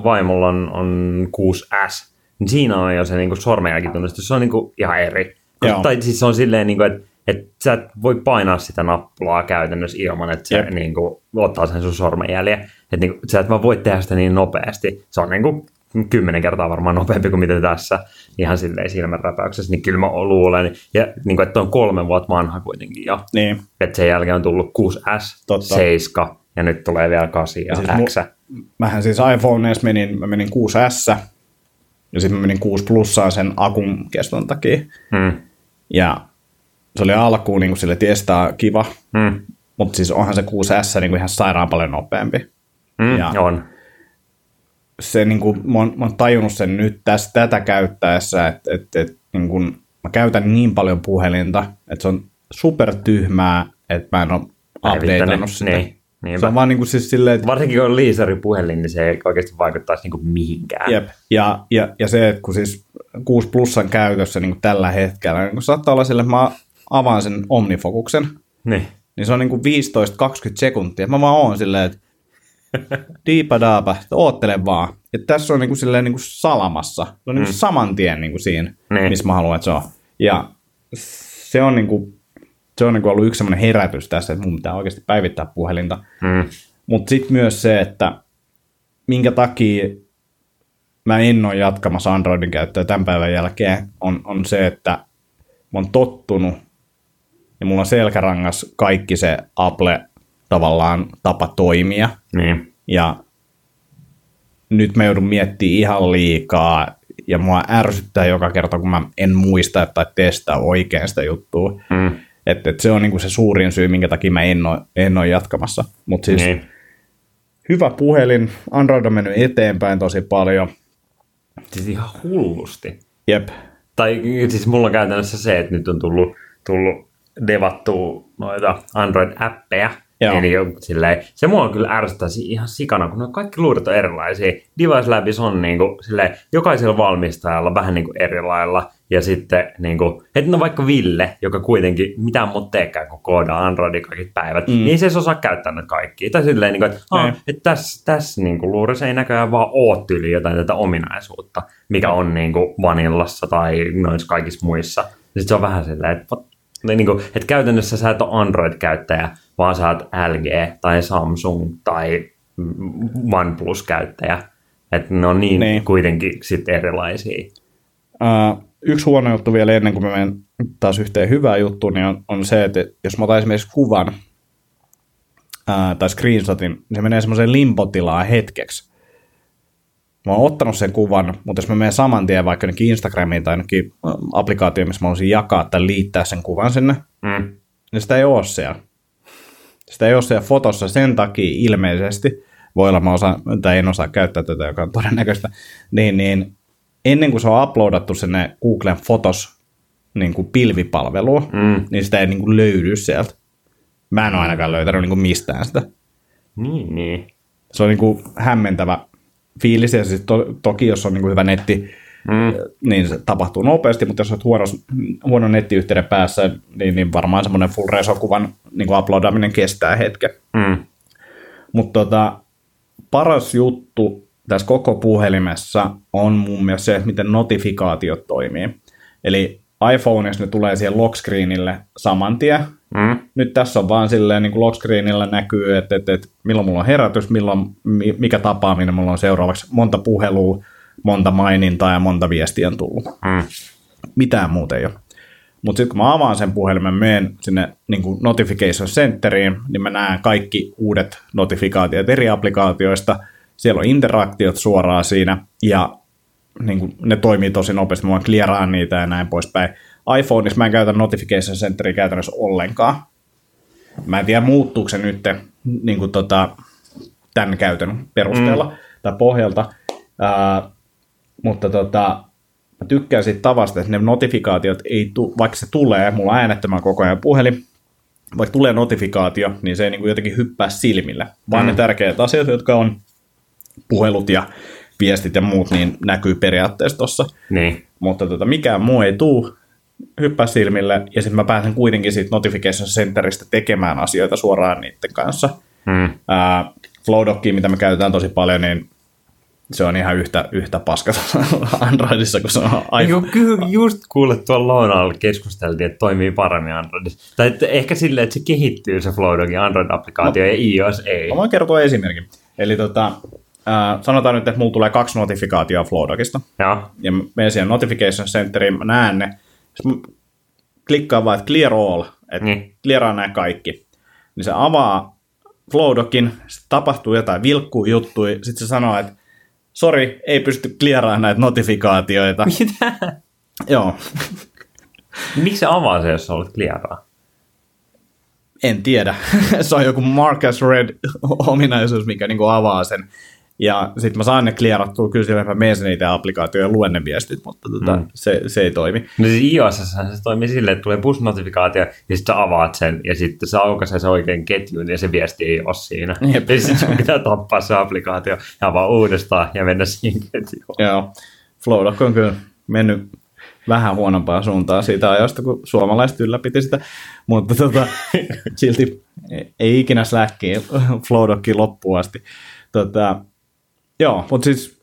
vaimolla on, on 6S, niin siinä on jo se niin sormenjälkitunnistus. Se on niin kuin ihan eri. Joo. Tai siis se on silleen, niin kuin, että että sä et voi painaa sitä nappulaa käytännössä ilman, että se Jep. niin kuin, ottaa sen sun sormenjäljen. Että niin kuin, sä et vaan voi tehdä sitä niin nopeasti. Se on niin kuin, kymmenen kertaa varmaan nopeampi kuin mitä tässä ihan silleen silmänräpäyksessä, niin kyllä mä luulen. Ja niin kuin, että on kolme vuotta vanha kuitenkin jo. Niin. Että sen jälkeen on tullut 6S, Totta. 7 ja nyt tulee vielä 8 ja, siis ja mu- X. Mähän siis iPhoneissa menin, mä menin 6S ja sitten mä menin 6 plussaan sen akun keston takia. Mm. Ja se oli alkuun niin kuin sille testaa kiva, Mm. mutta siis onhan se 6S niin kuin ihan sairaan paljon nopeampi. Mm. Ja- On. Se niin kuin, mä, oon, mä oon tajunnut sen nyt tässä, tätä käyttäessä, että, että, että niin kuin, mä käytän niin paljon puhelinta, että se on super tyhmää, että mä en ole updateannut sitä. Niin. Niinpä. Se on vaan niin kuin siis silleen, että Varsinkin kun on liisari puhelin, niin se ei oikeasti vaikuttaisi niin mihinkään. Jep. Ja, ja, ja se, että kun siis 6 plussan käytössä niin kuin tällä hetkellä, niin kun saattaa olla sille, että mä avaan sen omnifokuksen, Niin. niin se on niin kuin 15-20 sekuntia. Mä vaan oon silleen, että diipadaapa, oottele vaan. Ja tässä on niin kuin silleen niin kuin salamassa. Se on niin kuin saman tien niin kuin siinä, Niin. missä mä haluan, että se on. Ja se on, niin kuin, se on niin ollut yksi semmoinen herätys tässä, että mun pitää oikeasti päivittää puhelinta. Mm. Mutta sitten myös se, että minkä takia mä en ole jatkamassa Androidin käyttöä tämän päivän jälkeen, on, on se, että mä oon tottunut ja mulla on selkärangas kaikki se Apple tavallaan tapa toimia. Niin. Ja nyt mä joudun miettimään ihan liikaa ja mua ärsyttää joka kerta, kun mä en muista tai testaa oikein sitä juttua. Mm. Että et se on niinku se suurin syy, minkä takia mä en ole, en ole jatkamassa. Mutta siis Niin. hyvä puhelin, Android on mennyt eteenpäin tosi paljon. Siis ihan hullusti. Jep, Tai siis mulla on käytännössä se, että nyt on tullut, tullut devattua noita Android-appeja. Joo. Eli jo silleen, se mua kyllä ärsyttää si- ihan sikana, kun ne kaikki luudet on erilaisia. Device Labs on niin kuin, silleen, jokaisella valmistajalla vähän niin kuin eri lailla. Ja sitten, niin kuin, että no vaikka Ville, joka kuitenkin mitään muuta teekään kuin koodaa Androidin kaikki päivät, mm. niin ei se edes osaa käyttää näitä kaikkia. Tai silleen, niin kuin, että, Ei. ah, että tässä, tässä niin kuin, luurissa ei näköjään vaan ole tyyli jotain tätä ominaisuutta, mikä on niin kuin, vanillassa tai noissa kaikissa muissa. Sitten se on vähän silleen, että, niin kuin, että käytännössä sä et ole Android-käyttäjä, vaan sä oot LG tai Samsung tai mm, OnePlus-käyttäjä. Että ne on niin, Niin. kuitenkin sit erilaisia. Uh, yksi huono juttu vielä ennen kuin mä menen taas yhteen hyvään juttuun, niin on, on se, että jos mä otan esimerkiksi kuvan uh, tai screenshotin, niin se menee semmoiseen limpotilaan hetkeksi. Mä oon ottanut sen kuvan, mutta jos mä menen saman tien vaikka jonnekin Instagramiin tai jonnekin applikaatioon, missä mä haluaisin jakaa tai liittää sen kuvan sinne, Mm. niin sitä ei ole siellä. sitä ei ole siellä fotossa sen takia ilmeisesti, voi olla mä osa, tai en osaa käyttää tätä, joka on todennäköistä, niin, niin ennen kuin se on uploadattu sinne Googlen Fotos niin kuin pilvipalveluun, mm. niin sitä ei niin kuin löydy sieltä. Mä en ole ainakaan löytänyt niin kuin mistään sitä. Niin, niin. Se on niin kuin hämmentävä fiilis, ja siis to, toki jos on niin kuin hyvä netti, mm. niin se tapahtuu nopeasti, mutta jos olet huono, huono nettiyhteyden päässä, niin, niin varmaan semmoinen full resokuvan niin kuin uploadaminen kestää hetken. Mm. Mutta tota, paras juttu tässä koko puhelimessa on mun mielestä se, miten notifikaatiot toimii. Eli iPhoneissa ne tulee siihen lock screenille saman tien. Mm. Nyt tässä on vaan silleen, niin kuin lock screenillä näkyy, että, että, että milloin mulla on herätys, milloin, mikä tapaaminen mulla on seuraavaksi, monta puhelua, monta mainintaa ja monta viestiä on tullut. Mm. Mitään muuta ei ole. Mutta sitten kun mä avaan sen puhelimen, menen sinne niin kuin Notification Centeriin, niin mä näen kaikki uudet notifikaatiot eri applikaatioista. Siellä on interaktiot suoraan siinä, ja niin kuin, ne toimii tosi nopeasti, mä voin clearaan niitä ja näin poispäin. iPhoneissa mä en käytä Notification Centeria käytännössä ollenkaan. Mä en tiedä, muuttuuko se nyt niin kuin, tota, tämän käytön perusteella mm. tai pohjalta, uh, mutta tota, mä tykkään siitä tavasta, että ne notifikaatiot ei tu, vaikka se tulee, mulla on äänettömän koko ajan puhelin, vaikka tulee notifikaatio, niin se ei niin kuin jotenkin hyppää silmille, vaan mm. ne tärkeät asiat, jotka on puhelut ja viestit ja muut, niin näkyy periaatteessa tuossa. Niin. Mutta tota, mikään muu ei tuu hyppää silmille, ja sitten mä pääsen kuitenkin siitä Notification Centeristä tekemään asioita suoraan niiden kanssa. Mm. Uh, Flowdockia, mitä me käytetään tosi paljon, niin se on ihan yhtä, yhtä paska (laughs) Androidissa kuin se on iPhone. Joo, kyllä just kuule tuolla lounalla keskusteltiin, että toimii paremmin Androidissa. Tai että ehkä silleen, että se kehittyy se Flowdogin Android-applikaatio no, ja iOS ei. Mä voin kertoa esimerkin. Eli tota, äh, sanotaan nyt, että mulla tulee kaksi notifikaatioa Flowdogista. Ja, Ja mä menen siihen Notification Centeriin, mä näen ne. Sitten mä klikkaan vaan, että clear all, että Niin. clearaa nämä kaikki. Niin se avaa Flowdogin, sitten tapahtuu jotain vilkkuu juttui, sitten se sanoo, että sori, ei pysty clearaamaan näitä notifikaatioita. mitä? Joo, (laughs) Miksi se avaa se, jos sä olet clearaa? en tiedä. (laughs) se on joku Marcus Red-ominaisuus, mikä niinku avaa sen. Ja sitten mä saan ne clearattua, kyllä siellä mä menen niitä applikaatioja ja luen ne viestit, mutta tota, Mm. se, se ei toimi. No siis iOS se toimii silleen, että tulee push-notifikaatio, ja sitten sä avaat sen, ja sitten se aukaisee se oikein ketjun, ja se viesti ei ole siinä. Jep. Ja sitten sun pitää tappaa se applikaatio, ja avaa uudestaan, ja mennä siihen ketjuun. Joo, Flowdock on kyllä mennyt vähän huonompaan suuntaan siitä ajasta, kun suomalaiset ylläpiti sitä, mutta tota, (laughs) silti ei- ikinä släkkiä Flowdockiin loppuun asti. Tota, joo, mutta siis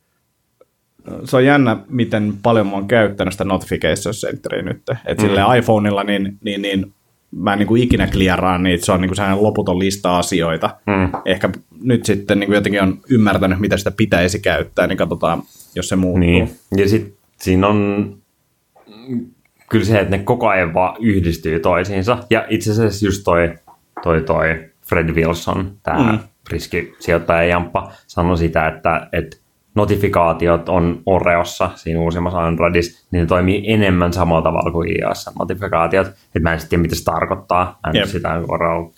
se on jännä, miten paljon mä oon käyttänyt sitä Notification Centeria nyt. Että mm. silleen iPhoneilla niin, niin, niin mä en niin kuin ikinä clearaan niitä, se on niin kuin sellainen loputon lista asioita. Mm. Ehkä nyt sitten niin kuin jotenkin on ymmärtänyt, mitä sitä pitäisi käyttää, niin katsotaan, jos se muuttuu. Niin. Ja sitten siinä on kyllä se, että ne koko ajan vaan yhdistyy toisiinsa. Ja itse asiassa just toi, toi, toi Fred Wilson, tämä Mm. Mm. riskisijoittaja Jamppa, sanoi sitä, että, että notifikaatiot on Oreossa siinä uusimmassa Androidissa, niin ne toimii enemmän samalla tavalla kuin iOS notifikaatiot. Että mä en sitten tiedä, mitä se tarkoittaa. Mä en. Jep. sitä Oreo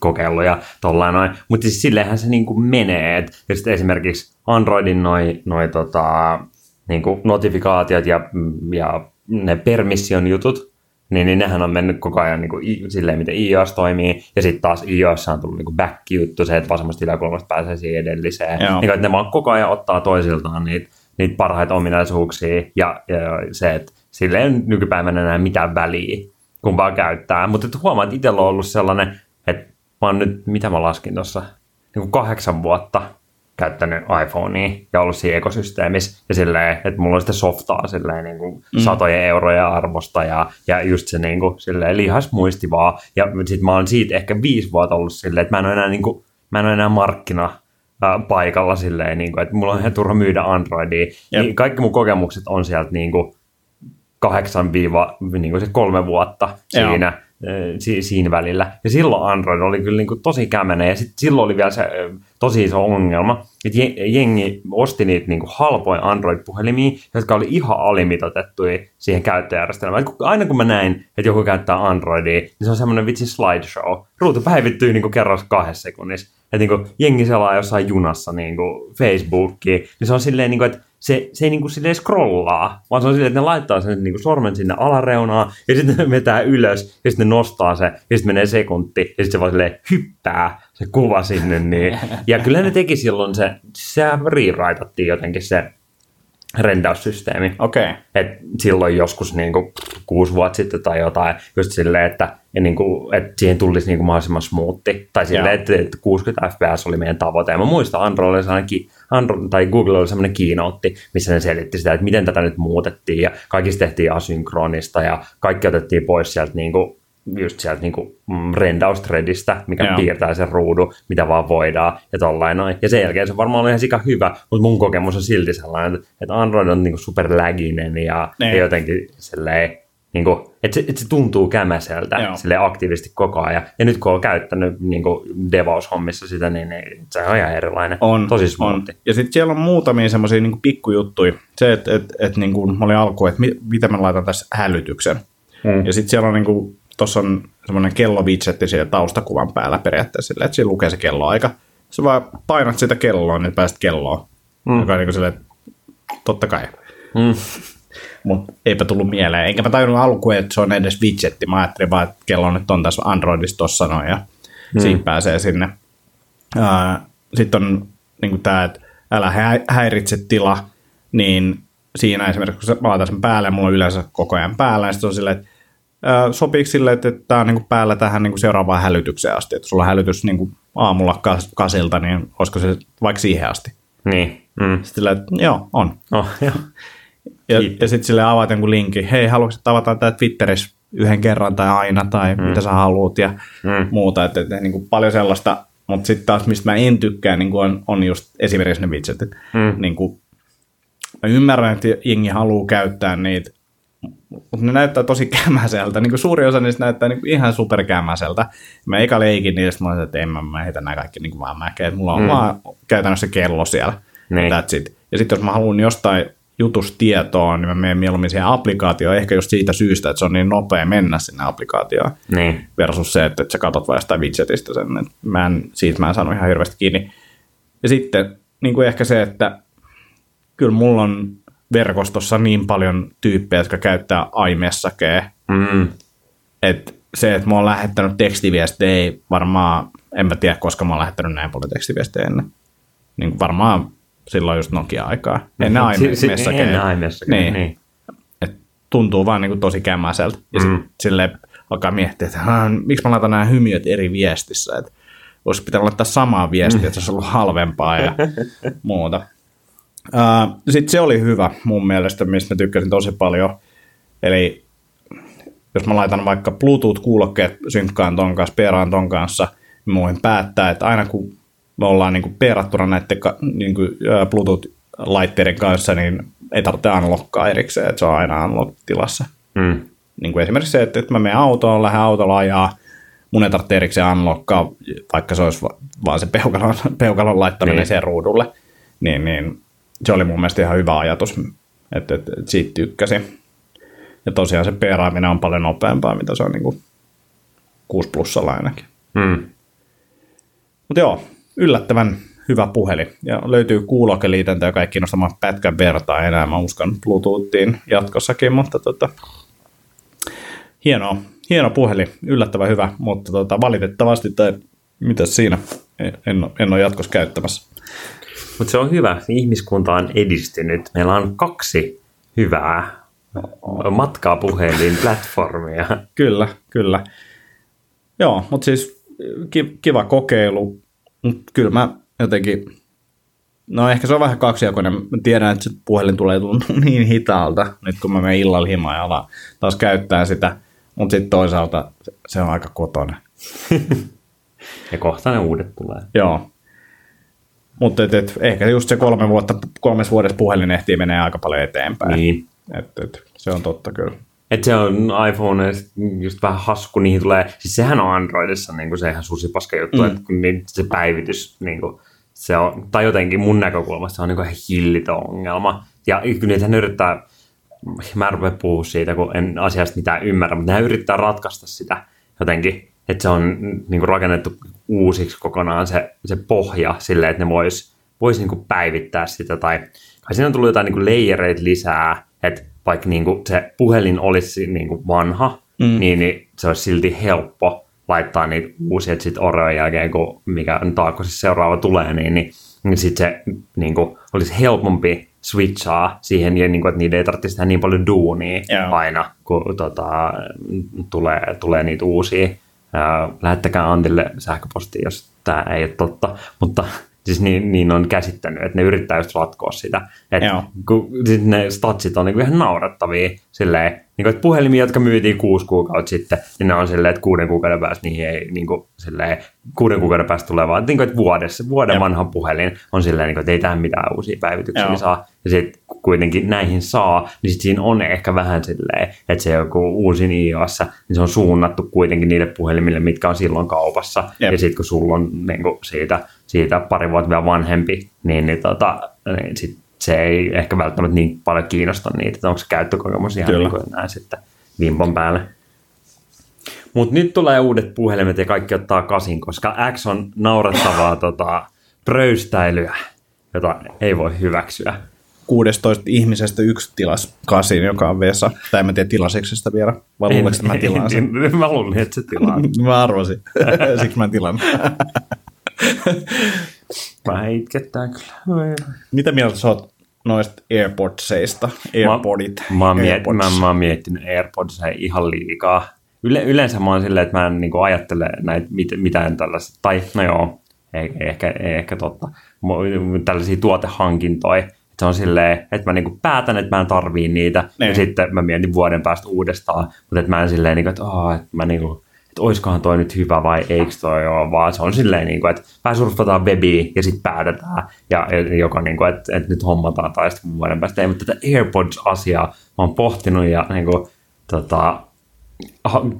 kokeillut ja tollain noin. Mutta siis silleenhän se niinku menee. Et, ja sitten esimerkiksi Androidin noi, noi tota, niinku notifikaatiot ja, ja ne permission jutut, niin, niin nehän on mennyt koko ajan niin kuin, silleen, miten iOS toimii, ja sitten taas iOS on tullut niin back-juttu, se, että vasemmasta yläkulmasta pääsee siihen edelliseen. Joo. Niin, että ne vaan koko ajan ottaa toisiltaan niitä, niitä parhaita ominaisuuksia, ja, ja se, että sille ei nykypäivänä enää mitään väliä, kumpaa käyttää. Mutta huomaa, että itsellä on ollut sellainen, että mä oon nyt, mitä mä laskin tuossa, niin kuin kahdeksan vuotta käyttänyt iPhonea ja ollut siinä ekosysteemissä ja silleen, että mulla on sitä softaa silleen niin kuin mm. satoja euroja arvosta ja, ja just se niin kuin, silleen lihasmuisti vaan. Ja sit mä oon siitä ehkä viisi vuotta ollut silleen, että mä en ole enää, niin kuin, mä en ole enää markkina paikalla silleen, niin kuin, että mulla on ihan turha myydä Androidia. Jep. Niin kaikki mun kokemukset on sieltä niin kuin, kahdeksan viiva niin kuin se kolme vuotta Joo. siinä. Si- siinä välillä. Ja silloin Android oli kyllä niin kuin tosi kämene ja sit silloin oli vielä se tosi iso ongelma, että je- jengi osti niitä niin kuin halpoja Android-puhelimia, jotka oli ihan alimitotettuja siihen käyttöjärjestelmään. Aina kun mä näin, että joku käyttää Androidia, niin se on semmoinen vitsi slideshow. Ruutu päivittyy niin kuin kerran kahdessa sekunnissa. Että niin kuin jengi selaa jossain junassa niin kuin Facebookia, niin se on silleen, niin kuin, että se, se ei niin kuin silleen scrollaa, vaan se on silleen, että ne laittaa sen niin kuin sormen sinne alareunaan, ja sitten ne vetää ylös, ja sitten ne nostaa se, ja sitten menee sekunti, ja sitten se vaan silleen hyppää se kuva sinne. Niin. Ja kyllä ne teki silloin se, se rewritattiin jotenkin se rendaussysteemi. Okei. Okay. Et silloin joskus niin kuin, kuusi vuotta sitten tai jotain, just silleen, että, ja niin kuin, että siihen tulisi niin kuin, mahdollisimman smoothi. Tai silleen, että, että 60 fps oli meidän tavoite. Ja mä muistan, Android oli sellainen, Android, tai Google oli sellainen keynote, missä ne selitti sitä, että miten tätä nyt muutettiin, ja kaikista tehtiin asynkronista, ja kaikki otettiin pois sieltä niin kuin, just sieltä niin kuin, mm, rendaustredistä, mikä Joo. piirtää sen ruudun, mitä vaan voidaan, ja tollain noin. Ja sen jälkeen se varmaan oli ihan sika hyvä, mutta mun kokemus on silti sellainen, että Android on niin kuin superläginen ja, Niin. ja jotenkin silleen, niin kuin, että, se, että se tuntuu kämäseltä Joo. aktiivisesti koko ajan. Ja nyt kun on käyttänyt niin kuin DevOps-hommissa sitä, niin, niin se on ihan erilainen. On, Tosi on. Ja sitten siellä on muutamia semmoisia niin pikkujuttuja. Se, että et, et, niin kuin mä olin alku, että mi, mitä mä laitan tässä hälytyksen. Mm. Ja sitten siellä on niin kuin, tuossa on semmoinen kellovitsetti siellä taustakuvan päällä periaatteessa sillä, että siinä lukee se kelloaika. Sä vaan painat sitä kelloa, niin pääset kelloon. Mm. Joka on niin kuin silleen, totta kai. Mm. Mutta eipä tullut mieleen. Enkä mä tajunnut alkuun, että se on edes widgetti. Mä ajattelin vaan, että kello nyt on tässä Androidissa tossa noin ja mm. siitä pääsee sinne. Sitten on niin tämä, että älä hä- häiritse tila, niin siinä esimerkiksi kun mä laitan sen päälle, mulla on yleensä koko ajan päällä, ja sitten on silleen, että sopiiko sille, että tämä on niin päällä tähän niin seuraavaan hälytykseen asti, että sulla on hälytys niin aamulla kas- kasilta, niin olisiko se vaikka siihen asti? Niin. Mm. Sitten silleen, että joo, on. Oh, joo. Ja, Kiitos. ja sitten sille avaat jonkun linkin, hei, haluatko että avataan tämä Twitterissä yhden kerran tai aina tai mm. mitä sä haluat ja Mm. muuta. Että, että niin kuin paljon sellaista, mutta sitten taas mistä mä en tykkää, niin kuin on, on just esimerkiksi ne widgetit. Mm. Niin kuin, mä ymmärrän, että jengi haluaa käyttää niitä, mutta ne näyttää tosi (laughs) kämäseltä. Niin suuri osa niistä näyttää niin ihan superkämäseltä. Mä eka leikin niistä, mä olin, että en mä, mä heitän nämä kaikki niin vaan mäkeen. Mulla on mm. vaan käytännössä kello siellä. Niin. That's it. Ja sitten jos mä haluan jostain jutusta tietoa, niin mä menen mieluummin siihen applikaatioon, ehkä just siitä syystä, että se on niin nopea mennä sinne applikaatioon, Niin. versus se, että, että sä katot vaan jostain widgetistä sen. että Mä en, siitä mä en saanut ihan hirveästi kiinni. Ja sitten niin kuin ehkä se, että kyllä mulla on verkostossa niin paljon tyyppejä, jotka käyttää iMessagea, Mm. että se, että mä oon lähettänyt tekstiviestejä, ei varmaan, en mä tiedä, koska mä oon lähettänyt näin paljon tekstiviestejä ennen. Niin varmaan silloin just Nokia-aikaa. Ennen Si- si- iMessagea. Ennen iMessagea, Niin. niin. Et tuntuu vaan niin kuin tosi kämmäiseltä. Ja Mm. silleen alkaa miettiä, että "Haa, miksi mä laitan nämä hymiöt eri viestissä. Että olisi pitänyt laittaa samaa viestiä, että se olisi ollut halvempaa ja (laughs) muuta. Sitten se oli hyvä mun mielestä, mistä mä tykkäsin tosi paljon. Eli jos mä laitan vaikka Bluetooth-kuulokkeet synkkaan ton kanssa, peeraan ton kanssa, niin mä voin päättää, että aina kun me ollaan niin peerattuna näiden niin kuin, Bluetooth-laitteiden kanssa, niin ei tarvitse unlockkaa erikseen, että se on aina unlock-tilassa. Mm. Niin kuin esimerkiksi se, että, että mä menen autoon, lähden autolla ajaa, mun ei tarvitse erikseen unlockkaa, vaikka se olisi va- vaan se peukalon, (laughs) peukalon laittaminen niin. siihen ruudulle. Niin, niin se oli mun mielestä ihan hyvä ajatus, että, että, että siitä tykkäsin. Ja tosiaan se peeraaminen on paljon nopeampaa, mitä se on niin kuin 6 plussalla ainakin. Mm. Mutta joo, yllättävän hyvä puhelin. Ja löytyy kuulokeliitäntä, joka ei kiinnosta mua pätkän vertaa enää. Mä uskon Bluetoothiin jatkossakin, mutta tota, hieno, hieno puhelin, yllättävän hyvä, mutta tota, valitettavasti, tai mitä siinä, en, en ole jatkossa käyttämässä. Mutta se on hyvä. Ihmiskunta on edistynyt. Meillä on kaksi hyvää matkaa puhelin platformia. (laughs) Kyllä, kyllä. Joo, mutta siis ki- kiva kokeilu, mutta kyllä mä jotenkin, no ehkä se on vähän kaksijakoinen. Mä tiedän, että se puhelin tulee tuntua (laughs) niin hitaalta, nyt kun mä menen illalla himaan ja alan taas käyttää sitä, mutta sitten toisaalta se- se on aika kotona. (laughs) Ja kohta ne uudet tulee. Joo. Mutta et, et, ehkä just se kolme vuotta, kolmes vuodessa puhelin ehtii menee aika paljon eteenpäin. Niin. Et, et, se on totta kyllä. että se on iPhone just vähän hassu, kun niihin tulee, siis sehän on Androidissa niin kuin se ihan susipaska juttu, mm. että kun niin se päivitys, niin kuin, se on, tai jotenkin mun näkökulmasta se on niin kuin ihan hillitön ongelma. Ja niitä yrittää, mä en rupea puhua siitä, kun en asiasta mitään ymmärrä, mutta ne yrittää ratkaista sitä jotenkin, että se on niin kuin rakennettu uusiksi kokonaan se, se pohja silleen, että ne vois, vois niin kuin päivittää sitä, tai kai siinä on tullut jotain niin kuin leijereitä lisää, että vaikka niin kuin se puhelin olisi niin kuin vanha, mm. niin, niin se olisi silti helppo laittaa niitä uusia, että sitten Oreon jälkeen, kun mikä taakko siis seuraava tulee, niin, niin, niin sitten se niin kuin, olisi helpompi switchaa siihen, ja niin kuin, että niitä ei tarvitse tehdä niin paljon duunia Joo. aina, kun tota, tulee, tulee niitä uusia. Ää, lähettäkää Antille sähköpostia, jos tämä ei ole totta, mutta siis niin, niin on käsittänyt, että ne yrittää just ratkoa sitä. Et Joo. kun, siis ne statsit on niinku ihan naurettavia. Silleen, niinku, että puhelimia, jotka myytiin kuusi kuukautta sitten, niin ne on silleen, että kuuden kuukauden päästä niihin ei, niinku, silleen, kuuden kuukauden päästä tulee vaan, niinku, että vuodessa, vuoden Jep. vanha puhelin on silleen, niinku, että ei tähän mitään uusia päivityksiä Joo. saa. Ja sitten kuitenkin näihin saa, niin sit siinä on ehkä vähän silleen, että se joku uusin iOS, niin se on suunnattu kuitenkin niille puhelimille, mitkä on silloin kaupassa. Jep. Ja sitten kun sulla on niin kuin siitä, siitä pari vuotta vielä vanhempi, niin, niin, tota, niin sit se ei ehkä välttämättä niin paljon kiinnosta niitä, että onko se käyttökokemus ihan Kyllä. niin kuin näin sitten vimpan päälle. Mutta nyt tulee uudet puhelimet ja kaikki ottaa kasin, koska X on naurettavaa tota, pröystäilyä, jota ei voi hyväksyä. 16 ihmisestä yksi tilas kasin, joka on Vesa. Tai en mä tiedä tilasiksi sitä vielä, vai luuleeko, että mä tilaan sen? En- Mä luulin, että se tilaa. (laughs) Mä arvasin. (laughs) Siksi mä (laughs) en tilannut. Mä itkettää kyllä. Mitä mieltä sä oot noista AirPodseista? AirPodit. Mä, mä, oon miet, AirPods. mä, mä oon miettinyt AirPodsia ihan liikaa. Yle, yleensä mä oon silleen, että mä en niin ajattele näitä mit, mitään tällaista. Tai no joo, ehkä, ei ehkä totta. Tällaisia tuotehankintoja. Se on silleen, että mä niinku päätän, että mä en tarvii niitä, Niin. ja sitten mä mietin vuoden päästä uudestaan, mutta että mä en silleen, niinku, että, oh, että mä niinku, että oiskohan toi nyt hyvä vai eikö toi ole, vaan se on silleen, niinku, että vähän surffataan webiin ja sitten päätetään, ja, joko niinku, että, että nyt hommataan tai sitten vuoden päästä ei, mutta tätä AirPods-asiaa mä oon pohtinut ja niinku, tota,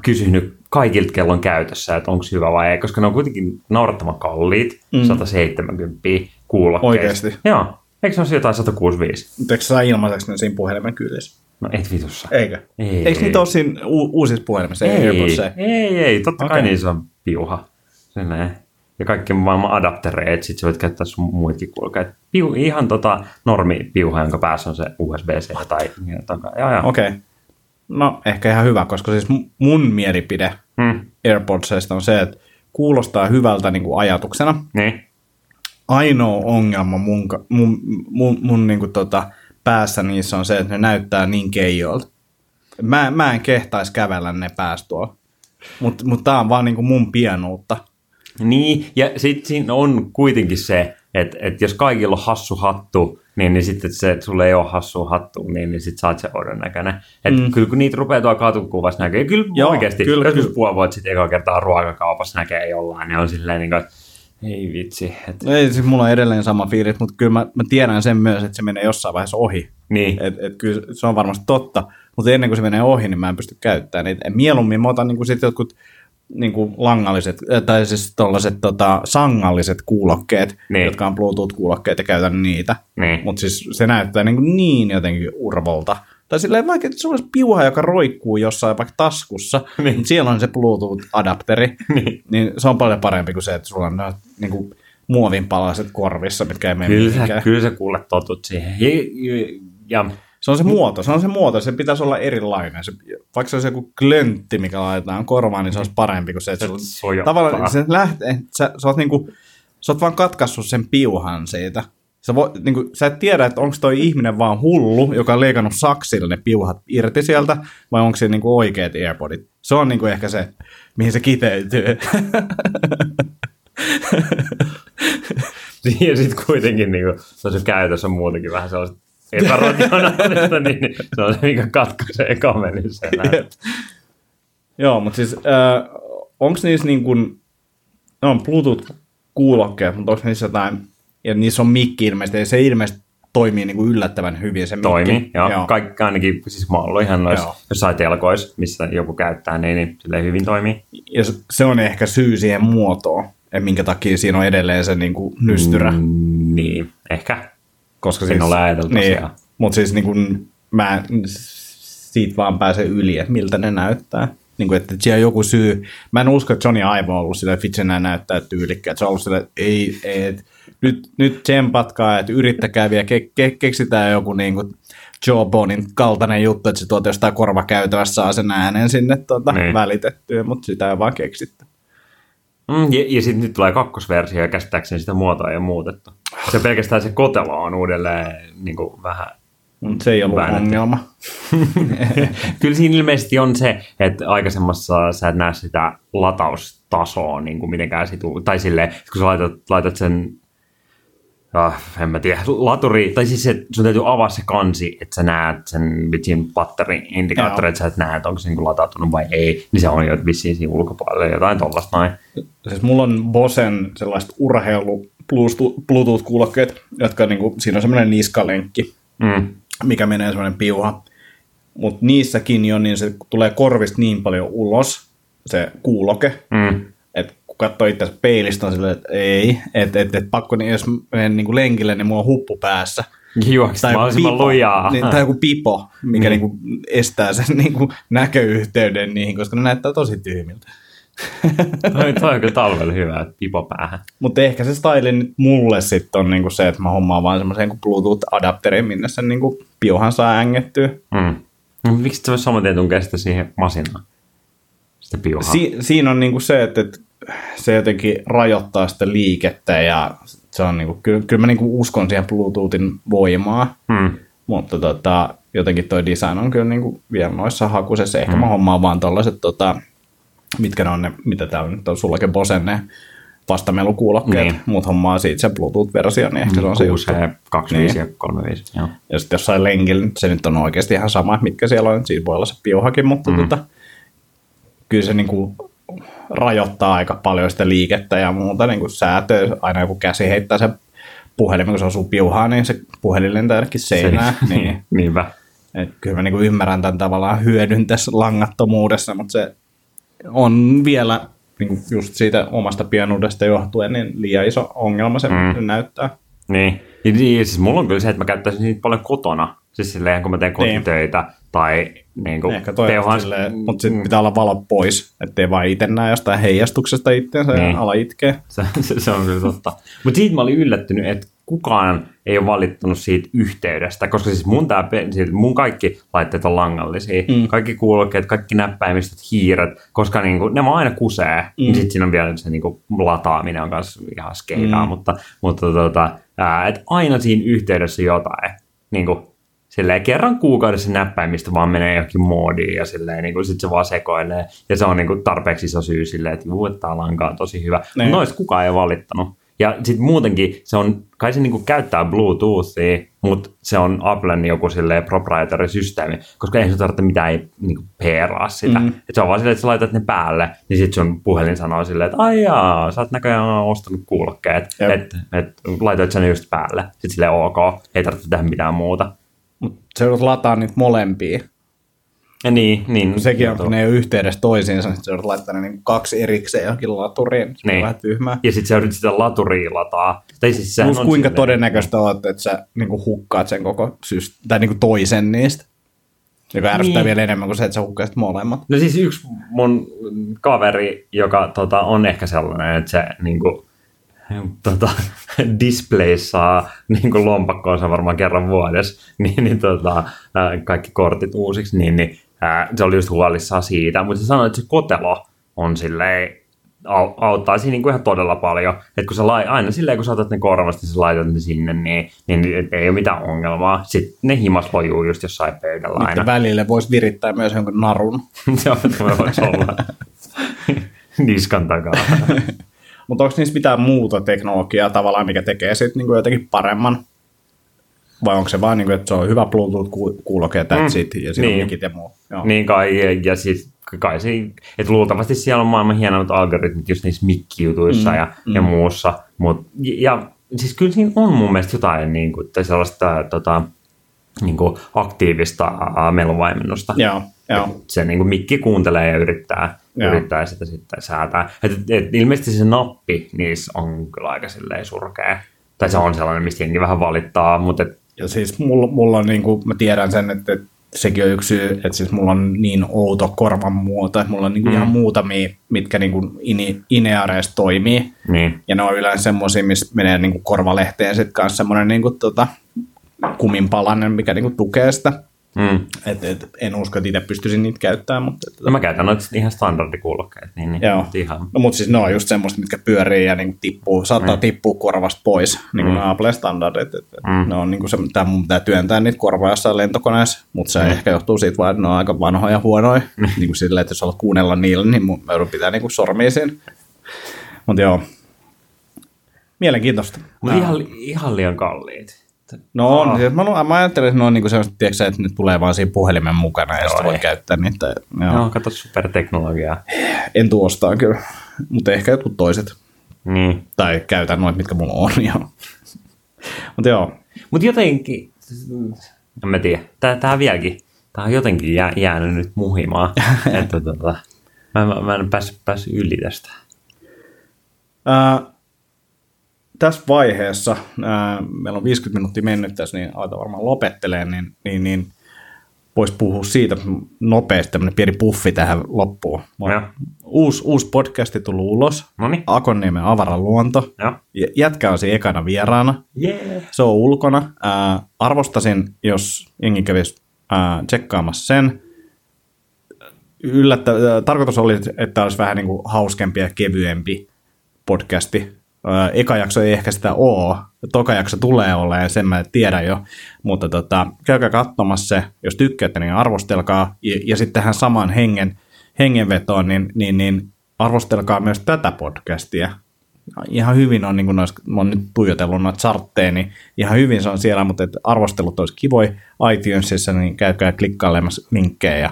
kysynyt kaikilta, kello on käytössä, että onko hyvä vai ei, koska ne on kuitenkin naurettavan kalliit, mm. 170 kuulokkeet. Oikeesti? Joo. Eikö se ole jotain 165? Mutta eikö sä saa ilmaiseksi ne siinä puhelimen kyydissä? No et vitussa. Eikö? Ei. Eikö niitä ole siinä u- uusissa puhelimissa? Ei, AirPodseja? ei, ei, totta okay. kai Okei. niissä on piuha. Silleen. Ja kaikki maailman adaptereja, että sit sä voit käyttää sun muitakin kuulokkeet. Piu, ihan tota normi piuha, jonka päässä on se USB-C tai jotain. Joo. Okei. Okay. No, ehkä ihan hyvä, koska siis mu- mun mielipide Hmm. AirPodsista on se, että kuulostaa hyvältä niin kuin ajatuksena. Niin. Ainoa ongelma mun, mun, mun, mun niin kuin tota, päässä niissä on se, että ne näyttää niin keijoilta. Mä, mä en kehtaisi kävellä ne päästä tuolla. Mutta mut tää on vaan niin kuin mun pienuutta. Niin, ja sitten siinä on kuitenkin se, että, että jos kaikilla on hassu hattu, niin, niin sitten se, että sulla ei ole hassu hattu, niin, niin sitten sä oot se oudon näköinen. Että mm. kyllä kun niitä rupeaa tuolla katukuvassa näkee, kyllä Joo, oikeasti, kyllä, joskus kyllä. puoli vuotta sitten eka kertaa ruokakaupassa näkee jollain, ne on silleen niin kuin, että ei vitsi. Että, Ei, siis mulla on edelleen sama fiilis, mutta kyllä mä, mä tiedän sen myös, että se menee jossain vaiheessa ohi. niin, Et, et kyllä se on varmasti totta, mutta ennen kuin se menee ohi, niin mä en pysty käyttämään niitä. Et Mieluummin mä otan niinku sit jotkut niinku langalliset, äh, tai siis tollaset tota, sangalliset kuulokkeet, Niin. jotka on Bluetooth-kuulokkeet ja käytän niitä. Niin. Mutta siis se näyttää niinku niin jotenkin urvolta. Tai silleen vaikka, että sulla olisi piuha, joka roikkuu jossain vaikka taskussa, Niin. (laughs) niin. siellä on se Bluetooth-adapteri, (laughs) Niin. niin se on paljon parempi kuin se, että sulla on ne niinku muovinpalaset korvissa, mitkä ei mene kyllä, mihinkään. kyllä sä kuule totut siihen. Ja, Se on se muoto, se on se muoto, se pitäisi olla erilainen. Se, vaikka se olisi joku klöntti, mikä laitetaan korvaan, niin se olisi parempi kuin se, että Se tavallaan se lähtee, sä, sä, oot niinku, sä oot vaan katkaissut sen piuhan siitä. Sä, vo, niinku, sä et tiedä, että onko toi ihminen vaan hullu, joka on leikannut saksilla ne piuhat irti sieltä, vai onko se niinku oikeat AirPodit. Se on niinku ehkä se, mihin se kiteytyy. (laughs) ja sitten kuitenkin niin kuin, se on se käytössä on muutenkin vähän sellaista epärationaalista, niin (laughs) niin se on se, mikä katkaisee kamelin. Joo, mutta siis äh, onko niissä niin kuin, ne on Bluetooth-kuulokkeet, mutta onko niissä jotain, ja niissä on mikki ilmeisesti, ei se ilmeisesti toimii niin kuin yllättävän hyvin se Toimi, mikki. joo. joo. Kaikki ainakin, siis mä oon ollut ihan noissa jossain telkoissa, missä joku käyttää, niin, niin silleen hyvin toimii. Ja se- on ehkä syy siihen muotoon, että minkä takia siinä on edelleen se niin kuin nystyrä. Mm. Niin, ehkä. Koska en ole ajatellut niin. Mutta siis niin kuin, mä siitä vaan pääse yli, että miltä ne näyttää. Niin kuin, että siellä on joku syy. Mä en usko, että Johnny Aivo on ollut sillä, että vitsi nämä näyttää tyylikkäät. Se on ollut sillä, että ei, ei että nyt, nyt tsempatkaa, että yrittäkää vielä, ke, ke, keksitään joku niin kuin Jawbonein kaltainen juttu, että se tuolta jostain korvakäytävässä saa sen äänen sinne tuota, Niin. välitettyä, mutta sitä ei vaan keksitty. Mm, ja, ja sitten nyt tulee kakkosversio ja käsittääkseni sitä muotoa ei ole muutettu. Se pelkästään se kotelo on uudelleen niin kuin vähän Mutta se ei ollut Väännetty. ongelma. (laughs) Kyllä siinä ilmeisesti on se, että aikaisemmassa sä et näe sitä lataustasoa niin kuin mitenkään situ, tai silleen, kun sä laitat, laitat sen Ah, en mä tiedä, laturi, tai siis se, sun täytyy avaa se kansi, että sä näet sen vitsin batteri-indikaattori, Joo. että sä et näe, että onko se niin latautunut vai ei, niin se on jo vissiin siinä ulkopuolella jotain tollasta noin. Siis mulla on Bosen sellaiset urheilu Bluetooth- Bluetooth-kuulokkeet, jotka niinku, siinä on semmoinen niskalenkki, Mm. Mikä menee semmoinen piuha. Mutta niissäkin jo, niin se tulee korvista niin paljon ulos, se kuuloke, Mm. että kun katsoo itse peilistä, on silleen, että ei, että et, et pakko, niin jos menen niinku lenkille, niin mulla on huppu päässä. Juokset joku mahdollisimman lujaa. niin, tai joku pipo, mikä Niin. niinku estää sen (laughs) niinku näköyhteyden niihin, koska ne näyttää tosi tyhmiltä. Toi, toi on kyllä talvella hyvä, että pipo päähän. Mutta ehkä se style nyt mulle sitten on niinku se, että mä hommaan vaan semmoisen Bluetooth-adapterin, minne sen niinku piuhan saa ängettyä. Mm. No, Miksi se voisi saman tien sitä siihen masinaan? Sitä piuhaa. Si- siinä on niinku se, että, että se jotenkin rajoittaa sitä liikettä ja se on niinku, kyllä, kyllä mä niinku uskon siihen Bluetoothin voimaa, mm. mutta tota, jotenkin toi design on kyllä niinku vielä noissa hakusessa. Ehkä mm. mä hommaan vaan tollaset, tota, mitkä ne on ne, mitä täällä nyt on sullakin Bosen ne vastamelukuulokkeet, Niin. niin. mutta hommaa siitä se Bluetooth-versio, niin ehkä se on se 6 juttu. ja 25 Niin. ja 35. Joo. Ja sitten jossain lenkillä, se nyt on oikeasti ihan sama, mitkä siellä on, siinä voi olla se piuhakin, mutta mm. tota, kyllä se niinku rajoittaa aika paljon sitä liikettä ja muuta niinku säätöä. Aina joku käsi heittää se puhelimen, kun se osuu piuhaan, niin se puhelin lentää jonnekin seinään. (laughs) niin, Niinpä. et kyllä mä niinku ymmärrän tämän tavallaan hyödyn tässä langattomuudessa, mutta se on vielä niinku just siitä omasta pienuudesta johtuen niin liian iso ongelma se mm. näyttää. Niin. Ja, ja siis mulla on kyllä se, että mä käyttäisin niitä paljon kotona. Siis silleen, kun mä teen kotitöitä tai niin kuin Ehkä toi on silleen, mutta sitten pitää olla valo pois, ettei vaan itse näe jostain heijastuksesta itseensä Niin. ja ala itkeä. Se, se, se on kyllä totta. Mutta siitä mä olin yllättynyt, että kukaan ei ole valittanut siitä yhteydestä, koska siis mun, tää, siis mun kaikki laitteet on langallisia. Mm. Kaikki kuulokkeet, kaikki näppäimistöt, hiiret, koska niinku, ne vaan aina kusee. Mm. Niin sitten siinä on vielä se niinku, lataaminen on kanssa ihan skeidaa, mm. mutta, mutta tota, ää, et aina siinä yhteydessä jotain. Niinku, silleen kerran kuukaudessa näppäimistä vaan menee johonkin moodiin ja silleen niin sit se vaan sekoilee. Ja se on niin kuin tarpeeksi iso syy silleen, että juu, että lanka on tosi hyvä. Mutta Niin. noista kukaan ei ole valittanut. Ja sitten muutenkin se on, kai se niinku käyttää Bluetoothia, mutta se on Applen joku silleen proprietary systeemi, koska ei se tarvitse mitään niinku peeraa sitä. Mm. Et se on vaan silleen, että sä laitat ne päälle, niin sitten sun puhelin sanoo silleen, että ai jaa, sä oot näköjään ostanut kuulokkeet, että et, laitoit sen just päälle. Sitten silleen ok, ei tarvitse tehdä mitään muuta. Mutta se joudut lataa niitä molempia. Ja niin, niin. Sekin on, kun ne ei ole yhteydessä toisiinsa, niin se joudut laittaa ne niinku kaksi erikseen johonkin laturiin. Se on Niin. vähän tyhmää. Ja sitten sä yrität sitä laturia lataa. Tai siis sehän Plus on kuinka silleen- todennäköistä on, että sä niinku hukkaat sen koko syst- tai niinku toisen niistä. Joka ärsyttää Niin. vielä enemmän kuin se, että sä hukkaisit molemmat. No siis yksi mun kaveri, joka tota, on ehkä sellainen, että se niinku, tota, (laughs) displaysaa niin lompakkoonsa varmaan kerran vuodessa, (laughs) niin, niin tota, kaikki kortit uusiksi, niin, niin ää, se oli just huolissaan siitä, mutta se sanoi, että se kotelo on silleen, au- auttaa siinä niinku ihan todella paljon. Että kun sä lai, aina silleen, kun sä otat ne korvasta, niin sä laitat ne sinne, niin, niin et ei ole mitään ongelmaa. Sitten ne himas lojuu just jossain pöydällä aina. Niiden välille voisi virittää myös jonkun narun. Se on, tämä voisi olla (laughs) niskan takaa. (laughs) Mutta onko niissä mitään muuta teknologiaa tavallaan, mikä tekee sitten niinku jotenkin paremman? Vai onko se vaan, niinku, että se on hyvä Bluetooth-kuuloke, that's it, ja siinä niin. on mikit ja muu? Joo. niin kai, ja, ja siis kai se, että luultavasti siellä on maailman hienommat algoritmit just niissä mikkijutuissa mm, ja, mm. ja muussa. Mut, ja siis kyllä siinä on mun mielestä jotain niin kuin, tai sellaista tota, niin kuin aktiivista meluvaimennusta. Joo, joo. Se niin kuin mikki kuuntelee ja yrittää, Joo. yrittää sitä sitten säätää. Et, et, ilmeisesti se nappi niissä on kyllä aika silleen surkea. Tai se on sellainen, mistä jengi vähän valittaa, mutta et, Ja siis mulla, mulla on niin kuin, mä tiedän sen, että, että sekin on yksi syy, että siis mulla on niin outo korvan muoto, että mulla on niin kuin mm. ihan muutamia, mitkä niin kuin in, ineareissa toimii. niin, Ja ne on yleensä semmoisia, missä menee niin kuin korvalehteen sitten kanssa semmoinen niin kuin, tota, kuminpalanen, mikä niin kuin tukee sitä. Mm. Et, et, en usko, että itse pystyisin niitä käyttämään, mutta... No mä käytän noita ihan standardikuulokkeita, niin, niin Joo. ihan, No, mutta siis ne on just semmoista, mitkä pyörii ja niin tippuu, saattaa mm. tippua korvasta pois, niin kuin mm. Apple-standardit. Et, et Mm. Ne on niin kuin se, tää mun pitää työntää niitä korvaa jossain lentokoneessa, mutta se mm. ehkä johtuu siitä vaan, että ne on aika vanhoja ja huonoja. niin kuin silleen, että jos haluat kuunnella niillä, niin mun mä joudun pitää niin kuin sormia siinä. Mutta joo, mielenkiintoista. mutta ihan, ihan liian kalliit. No on, siis mä, mä ajattelen, että ne on niinku sellaiset, tiedätkö, että ne tulee vaan siinä puhelimen mukana ja sitten voi ei. käyttää niitä. Joo. Joo, kato superteknologiaa. En tuostaa kyllä, mutta ehkä jotkut toiset. Niin. Tai käytän noita, mitkä mulla on. (laughs) joo. Mutta joo, Mutta jotenkin, en mä tiedä, tää, tää vieläkin, tää on jotenkin jää, jäänyt nyt muhimaan, (laughs) että tota, mä, mä, mä en päässyt, päässyt yli tästä. Ää, tässä vaiheessa, ää, meillä on 50 minuuttia mennyt tässä, niin aletaan varmaan lopettelee, niin, niin, niin voisi puhua siitä nopeasti, tämmöinen pieni puffi tähän loppuun. Joo. Uusi, uusi podcasti tullut ulos, Noniin, Akonniemen avara luonto. joo. J- Jätkä on siinä ekana vieraana. Yeah. Se on ulkona. Ää, arvostasin, jos jengi kävisi ää, tsekkaamassa sen. Yllättä, ää, tarkoitus oli, että olisi vähän niin kuin hauskempi ja kevyempi podcasti. Eka jakso ei ehkä sitä ole. Toka jakso tulee olemaan, sen mä tiedän jo. Mutta tota, käykää katsomassa se. Jos tykkäätte, niin arvostelkaa. Ja, ja sitten tähän saman hengen, hengenvetoon, niin, niin, niin arvostelkaa myös tätä podcastia ihan hyvin on, niin kuin nois, mä oon nyt tuijotellut noita chartteja, niin ihan hyvin se on siellä, mutta et arvostelut olisi kivoja iTunesissa, niin käykää klikkailemassa linkkejä ja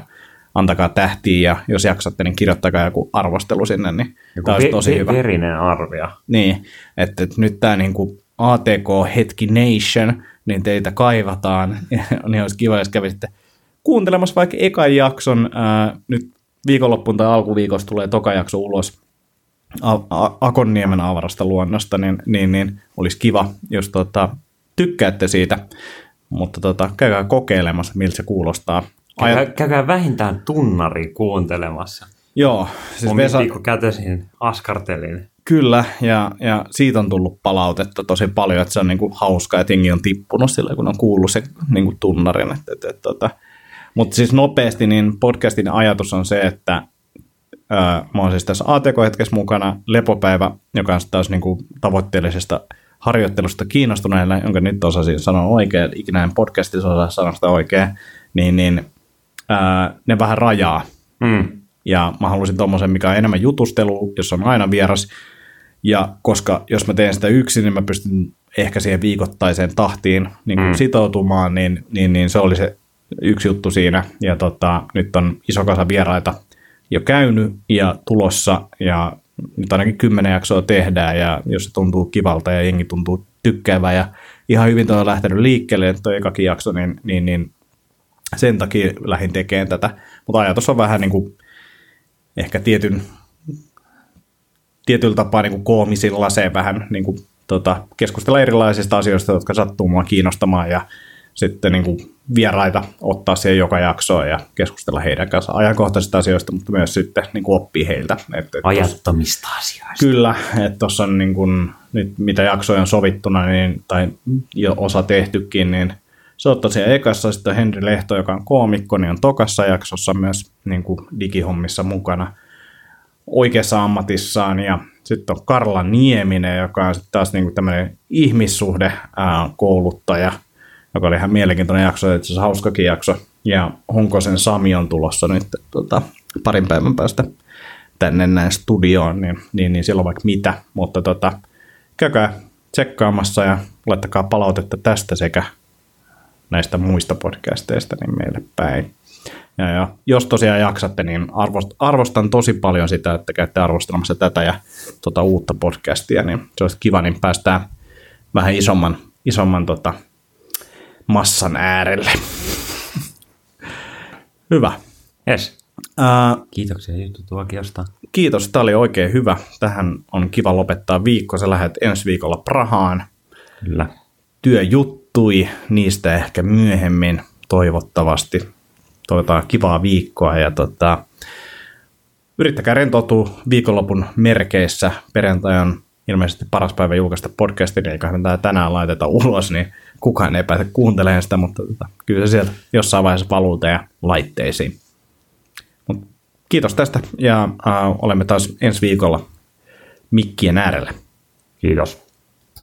antakaa tähtiä ja jos jaksatte, niin kirjoittakaa joku arvostelu sinne, niin Joku tämä olisi tosi ve- hyvä. verinen arvio. Niin, että, että nyt tämä niin kuin ATK Hetki Nation, niin teitä kaivataan, (laughs) niin olisi kiva, jos kävisitte kuuntelemassa vaikka ekan jakson, ää, nyt viikonloppuun tai alkuviikosta tulee toka jakso ulos A- A- Akonniemen avarasta luonnosta, niin, niin, niin olisi kiva, jos tota, tykkäätte siitä, mutta tota, käykää kokeilemassa, miltä se kuulostaa. Käykää, käykää vähintään tunnari kuuntelemassa. joo, siis Omin Vesa, pikkukätösin askartelin. Kyllä, ja, ja siitä on tullut palautetta tosi paljon, että se on niinku hauska, että jengi on tippunut sillä, kun on kuullut se niinku tunnarin. Et, et, et, tota. Mutta siis nopeasti, niin podcastin ajatus on se, että ää, mä oon siis tässä ATK-hetkessä mukana lepopäivä, joka on taas niinku tavoitteellisesta harjoittelusta kiinnostuneille, jonka nyt osasin sanoa oikein, ikinä en podcastissa osaa sanoa sitä oikein, niin, niin ää, ne vähän rajaa Mm. ja mä halusin tommosen, mikä on enemmän jutustelu, jos on aina vieras. Ja koska jos mä teen sitä yksin, niin mä pystyn ehkä siihen viikoittaiseen tahtiin niin kuin Mm. sitoutumaan, niin, niin, niin, se oli se yksi juttu siinä. Ja tota, nyt on iso kasa vieraita jo käynyt ja tulossa, ja nyt ainakin kymmenen jaksoa tehdään, ja jos se tuntuu kivalta ja jengi tuntuu tykkäävän, ja ihan hyvin toi on lähtenyt liikkeelle, toi ekakin jakso, niin, niin, niin sen takia lähdin tekemään tätä. Mutta ajatus on vähän niin kuin ehkä tietyn, tietyllä tapaa niin kuin koomisilla se vähän niin kuin, tota, keskustella erilaisista asioista, jotka sattuu mua kiinnostamaan ja sitten niin kuin vieraita ottaa siihen joka jaksoon ja keskustella heidän kanssa ajankohtaisista asioista, mutta myös sitten niin kuin oppii heiltä. Et, et tos- Ajattomista asioista. Kyllä, että tuossa on niin kun, nyt mitä jaksoja on sovittuna niin, tai jo osa tehtykin, niin se on tosiaan ekassa, sitten on Henri Lehto, joka on koomikko, niin on tokassa jaksossa myös niin kuin digihommissa mukana oikeassa ammatissaan, ja sitten on Karla Nieminen, joka on sitten taas niin kuin tämmöinen ihmissuhde ää, kouluttaja, joka oli ihan mielenkiintoinen jakso, itse asiassa hauskakin jakso, ja Honkosen Sami on tulossa nyt tota, parin päivän päästä tänne näin studioon, niin, niin, niin siellä on vaikka mitä, mutta tota, käykää tsekkaamassa ja laittakaa palautetta tästä sekä näistä muista podcasteista niin meille päin. Ja, ja jos tosiaan jaksatte, niin arvost, arvostan tosi paljon sitä, että käytte arvostelemassa tätä ja tota uutta podcastia, niin se olisi kiva, niin päästään vähän isomman, isomman tota, massan äärelle. (laughs) Hyvä. Yes. Uh, Kiitoksia juttutuokiosta. kiitos, tämä oli oikein hyvä. Tähän on kiva lopettaa viikko. Sä lähdet ensi viikolla Prahaan. Kyllä. Työjuttui, niistä ehkä myöhemmin toivottavasti. Toivotaan kivaa viikkoa ja tota, yrittäkää rentoutua viikonlopun merkeissä. Perjantai on ilmeisesti paras päivä julkaista podcastin, eiköhän tämä tänään laiteta ulos, niin kukaan ei pääse kuuntelemaan sitä, mutta tota, kyllä se sieltä jossain vaiheessa valuu teidän laitteisiin. Mut kiitos tästä ja äh, olemme taas ensi viikolla mikkien äärellä. Kiitos.